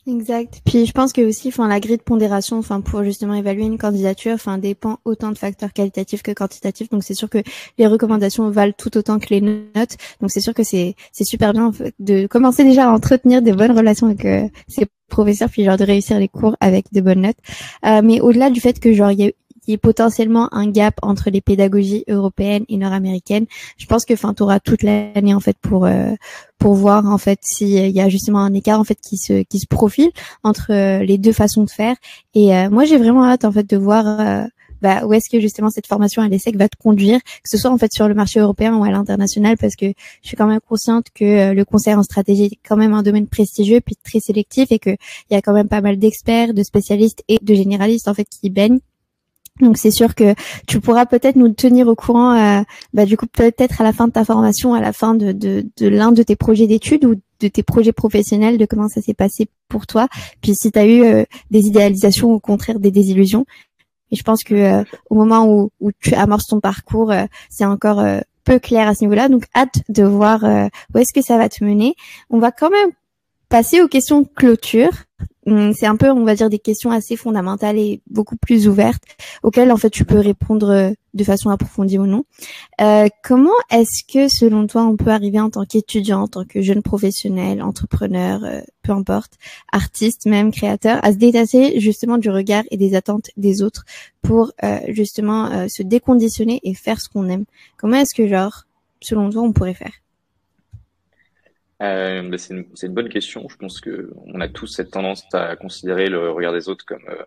Exact. Puis je pense que aussi, enfin, la grille de pondération, enfin, pour justement évaluer une candidature, enfin, dépend autant de facteurs qualitatifs que quantitatifs. Donc c'est sûr que les recommandations valent tout autant que les notes. Donc c'est sûr que c'est c'est super bien de commencer déjà à entretenir des bonnes relations avec euh, ces professeurs, puis genre de réussir les cours avec de bonnes notes. Euh, mais au-delà du fait que genre il y a y ait potentiellement un gap entre les pédagogies européennes et nord-américaines. Je pense que enfin tu auras toute l'année en fait pour euh, pour voir en fait s'il y a justement un écart en fait qui se qui se profile entre euh, les deux façons de faire et euh, moi j'ai vraiment hâte en fait de voir bah, où est-ce que justement cette formation à l'ESSEC va te conduire, que ce soit en fait sur le marché européen ou à l'international, parce que je suis quand même consciente que le conseil en stratégie est quand même un domaine prestigieux puis très sélectif et que il y a quand même pas mal d'experts, de spécialistes et de généralistes en fait qui baignent donc c'est sûr que tu pourras peut-être nous tenir au courant, euh, bah, du coup peut-être à la fin de ta formation, à la fin de, de, de l'un de tes projets d'études ou de tes projets professionnels, de comment ça s'est passé pour toi. Puis si tu as eu euh, des idéalisations ou au contraire des désillusions. Et je pense que euh, au moment où, tu amorces ton parcours, c'est encore peu clair à ce niveau-là. Donc hâte de voir où est-ce que ça va te mener. On va quand même passer aux questions clôture. Hum, c'est un peu, on va dire, des questions assez fondamentales et beaucoup plus ouvertes auxquelles en fait tu peux répondre euh, de façon approfondie ou non. Euh, comment est-ce que, selon toi, on peut arriver en tant qu'étudiant, en tant que jeune professionnel, entrepreneur, euh, peu importe, artiste, même créateur, à se détacher justement du regard et des attentes des autres pour justement se déconditionner et faire ce qu'on aime? Comment est-ce que, genre, selon toi, on pourrait faire? Euh, bah, c'est une, bonne question. Je pense que on a tous cette tendance à considérer le regard des autres comme euh,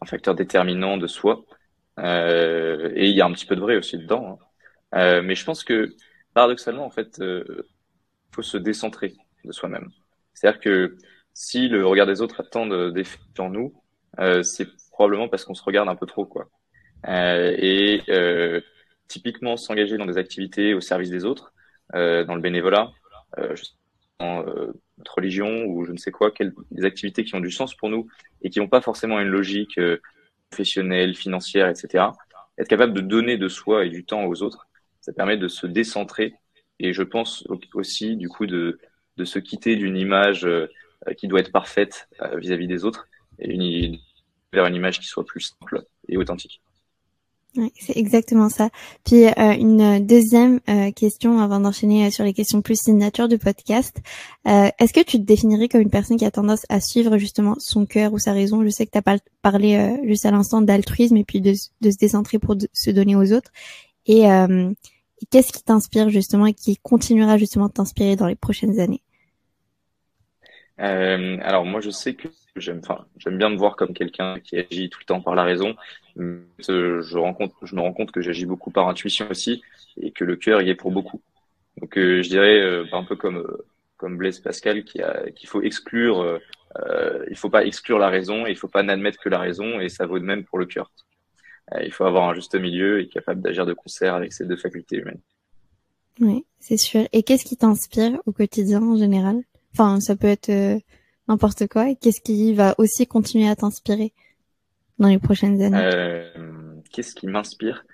un facteur déterminant de soi. Euh, et il y a un petit peu de vrai aussi dedans. Hein. Euh, mais je pense que paradoxalement, en fait, faut se décentrer de soi-même. C'est-à-dire que si le regard des autres attend d'effet en nous, c'est probablement parce qu'on se regarde un peu trop, quoi. et typiquement, s'engager dans des activités au service des autres, dans le bénévolat, euh, notre religion ou je ne sais quoi, quelles, des activités qui ont du sens pour nous et qui n'ont pas forcément une logique euh, professionnelle, financière, etc. Être capable de donner de soi et du temps aux autres, ça permet de se décentrer et je pense aussi du coup de, de se quitter d'une image qui doit être parfaite vis-à-vis des autres et une, vers une image qui soit plus simple et authentique. C'est exactement ça. Puis euh, une deuxième euh, question avant d'enchaîner euh, sur les questions plus signature du podcast. Est-ce que tu te définirais comme une personne qui a tendance à suivre justement son cœur ou sa raison? Je sais que tu as parlé juste à l'instant d'altruisme et puis de, de, se décentrer pour se donner aux autres. Et, et qu'est-ce qui t'inspire justement et qui continuera justement de t'inspirer dans les prochaines années? Alors moi je sais que j'aime, enfin, j'aime bien me voir comme quelqu'un qui agit tout le temps par la raison. Je, rencontre, je me rends compte que j'agis beaucoup par intuition aussi et que le cœur y est pour beaucoup. Donc, euh, je dirais euh, un peu comme euh, comme Blaise Pascal qui a qu'il faut exclure, euh, il faut pas exclure la raison et il faut pas n'admettre que la raison et ça vaut de même pour le cœur. il faut avoir un juste milieu et capable d'agir de concert avec ces deux facultés humaines. Oui, c'est sûr. Et qu'est-ce qui t'inspire au quotidien en général? Enfin, ça peut être n'importe quoi qu'est-ce qui va aussi continuer à t'inspirer dans les prochaines années? Euh, Qu'est-ce qui m'inspire?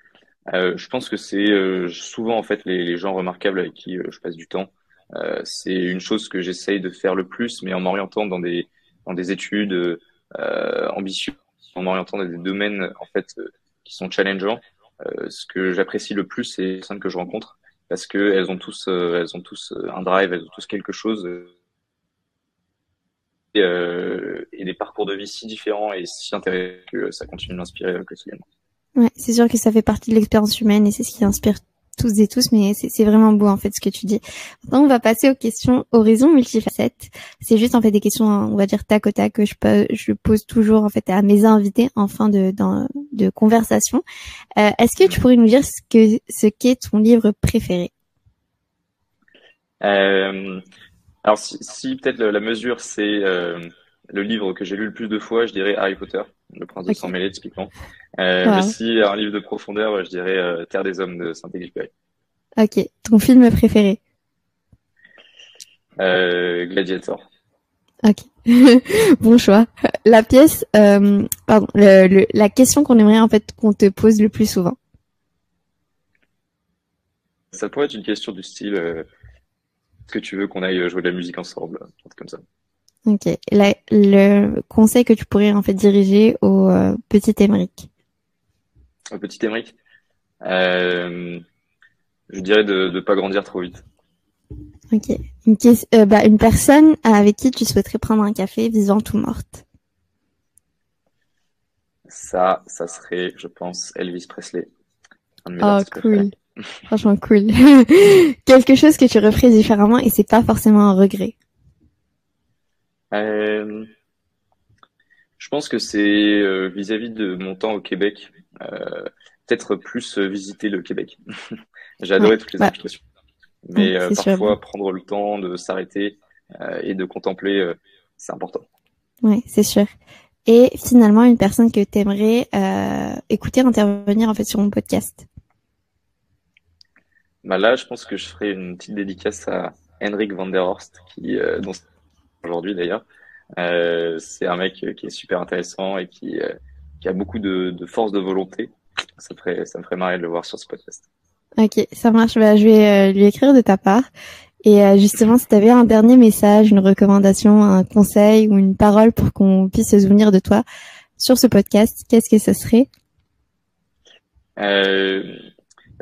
Euh, Je pense que c'est euh, souvent en fait les, gens remarquables avec qui euh, je passe du temps. Euh, c'est une chose que j'essaye de faire le plus, mais en m'orientant dans des dans des études ambitieuses, en m'orientant dans des domaines en fait qui sont challengeants. ce que j'apprécie le plus, c'est les personnes que je rencontre parce que elles ont tous elles ont tous un drive, elles ont tous quelque chose euh, et des parcours de vie si différents et si intéressants que ça continue de m'inspirer quotidiennement. Ouais, c'est sûr que ça fait partie de l'expérience humaine et c'est ce qui inspire tous et tous, mais c'est vraiment beau en fait ce que tu dis. Maintenant, on va passer aux questions horizon multifacettes. C'est juste en fait des questions, on va dire tac au tac que je, peux, je pose toujours en fait à mes invités en fin de, de conversation. Euh, Est-ce que tu pourrais nous dire ce que ce qu'est ton livre préféré? Euh, alors si, si peut-être la mesure c'est euh, le livre que j'ai lu le plus de fois, je dirais Harry Potter, Le Prince de Sang Mêlé typiquement. Euh, Mais si un livre de profondeur, je dirais euh, Terre des Hommes de Saint-Exupéry. Ok, ton film préféré? Euh, Gladiator. Ok, bon choix. La pièce, euh, pardon, le, la question qu'on aimerait en fait qu'on te pose le plus souvent. Ça pourrait être une question du style euh, est-ce que tu veux qu'on aille jouer de la musique ensemble comme ça? Ok. le conseil que tu pourrais en fait diriger au euh, petit Émeric. Au petit Émeric, euh, je dirais de ne pas grandir trop vite. Ok. Une, euh, bah, une personne avec qui tu souhaiterais prendre un café, vivante ou morte? Ça, ça serait, je pense, Elvis Presley. oh, cool. Franchement cool. Quelque chose que tu referais différemment et c'est pas forcément un regret. Euh, je pense que c'est euh, vis-à-vis de mon temps au Québec, euh, peut-être plus visiter le Québec. J'ai adoré toutes les mais parfois prendre le temps de s'arrêter et de contempler, c'est important. Oui, c'est sûr. Et finalement, une personne que tu aimerais écouter intervenir en fait sur mon podcast? Bah là, je pense que je ferai une petite dédicace à Henrik van der Horst, qui, euh, dont aujourd'hui d'ailleurs. Euh, c'est un mec qui est super intéressant et qui, euh, qui a beaucoup de, de, force de volonté. Ça me, ferait, ça me ferait marrer de le voir sur ce podcast. Ok, ça marche. Bah, je vais euh, lui écrire de ta part. Et euh, justement, si tu avais un dernier message, une recommandation, un conseil ou une parole pour qu'on puisse se souvenir de toi sur ce podcast, qu'est-ce que ce serait? Euh,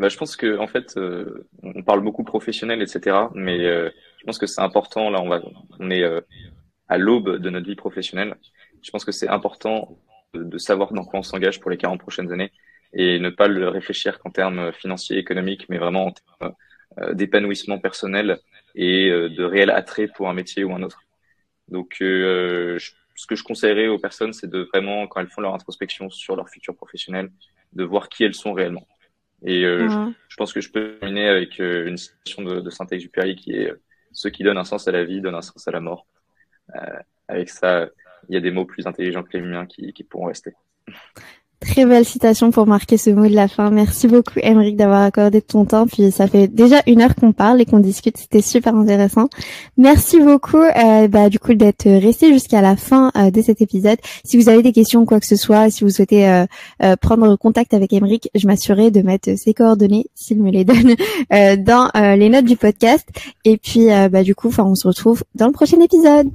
bah, je pense que en fait, euh, on parle beaucoup professionnel, etc. Mais euh, je pense que c'est important. Là, on va, on est euh, à l'aube de notre vie professionnelle. Je pense que c'est important de, savoir dans quoi on s'engage pour les 40 prochaines années et ne pas le réfléchir qu'en termes financiers, économiques, mais vraiment en termes d'épanouissement personnel et de réel attrait pour un métier ou un autre. Donc, ce que je conseillerais aux personnes, c'est de vraiment, quand elles font leur introspection sur leur futur professionnel, de voir qui elles sont réellement. Et euh, je, pense que je peux terminer avec euh, une citation de, de Saint-Exupéry qui est euh, Ceux qui donnent un sens à la vie donnent un sens à la mort. avec ça, il y a des mots plus intelligents que les miens qui, qui pourront rester. Très belle citation pour marquer ce mot de la fin. Merci beaucoup, Émeric, d'avoir accordé ton temps. Puis ça fait déjà une heure qu'on parle et qu'on discute. C'était super intéressant. Merci beaucoup, euh, bah, du coup, d'être resté jusqu'à la fin euh, de cet épisode. Si vous avez des questions, quoi que ce soit, si vous souhaitez euh, prendre contact avec Émeric, je m'assurerai de mettre ses coordonnées, s'il me les donne, dans les notes du podcast. Et puis, bah, du coup, enfin, on se retrouve dans le prochain épisode.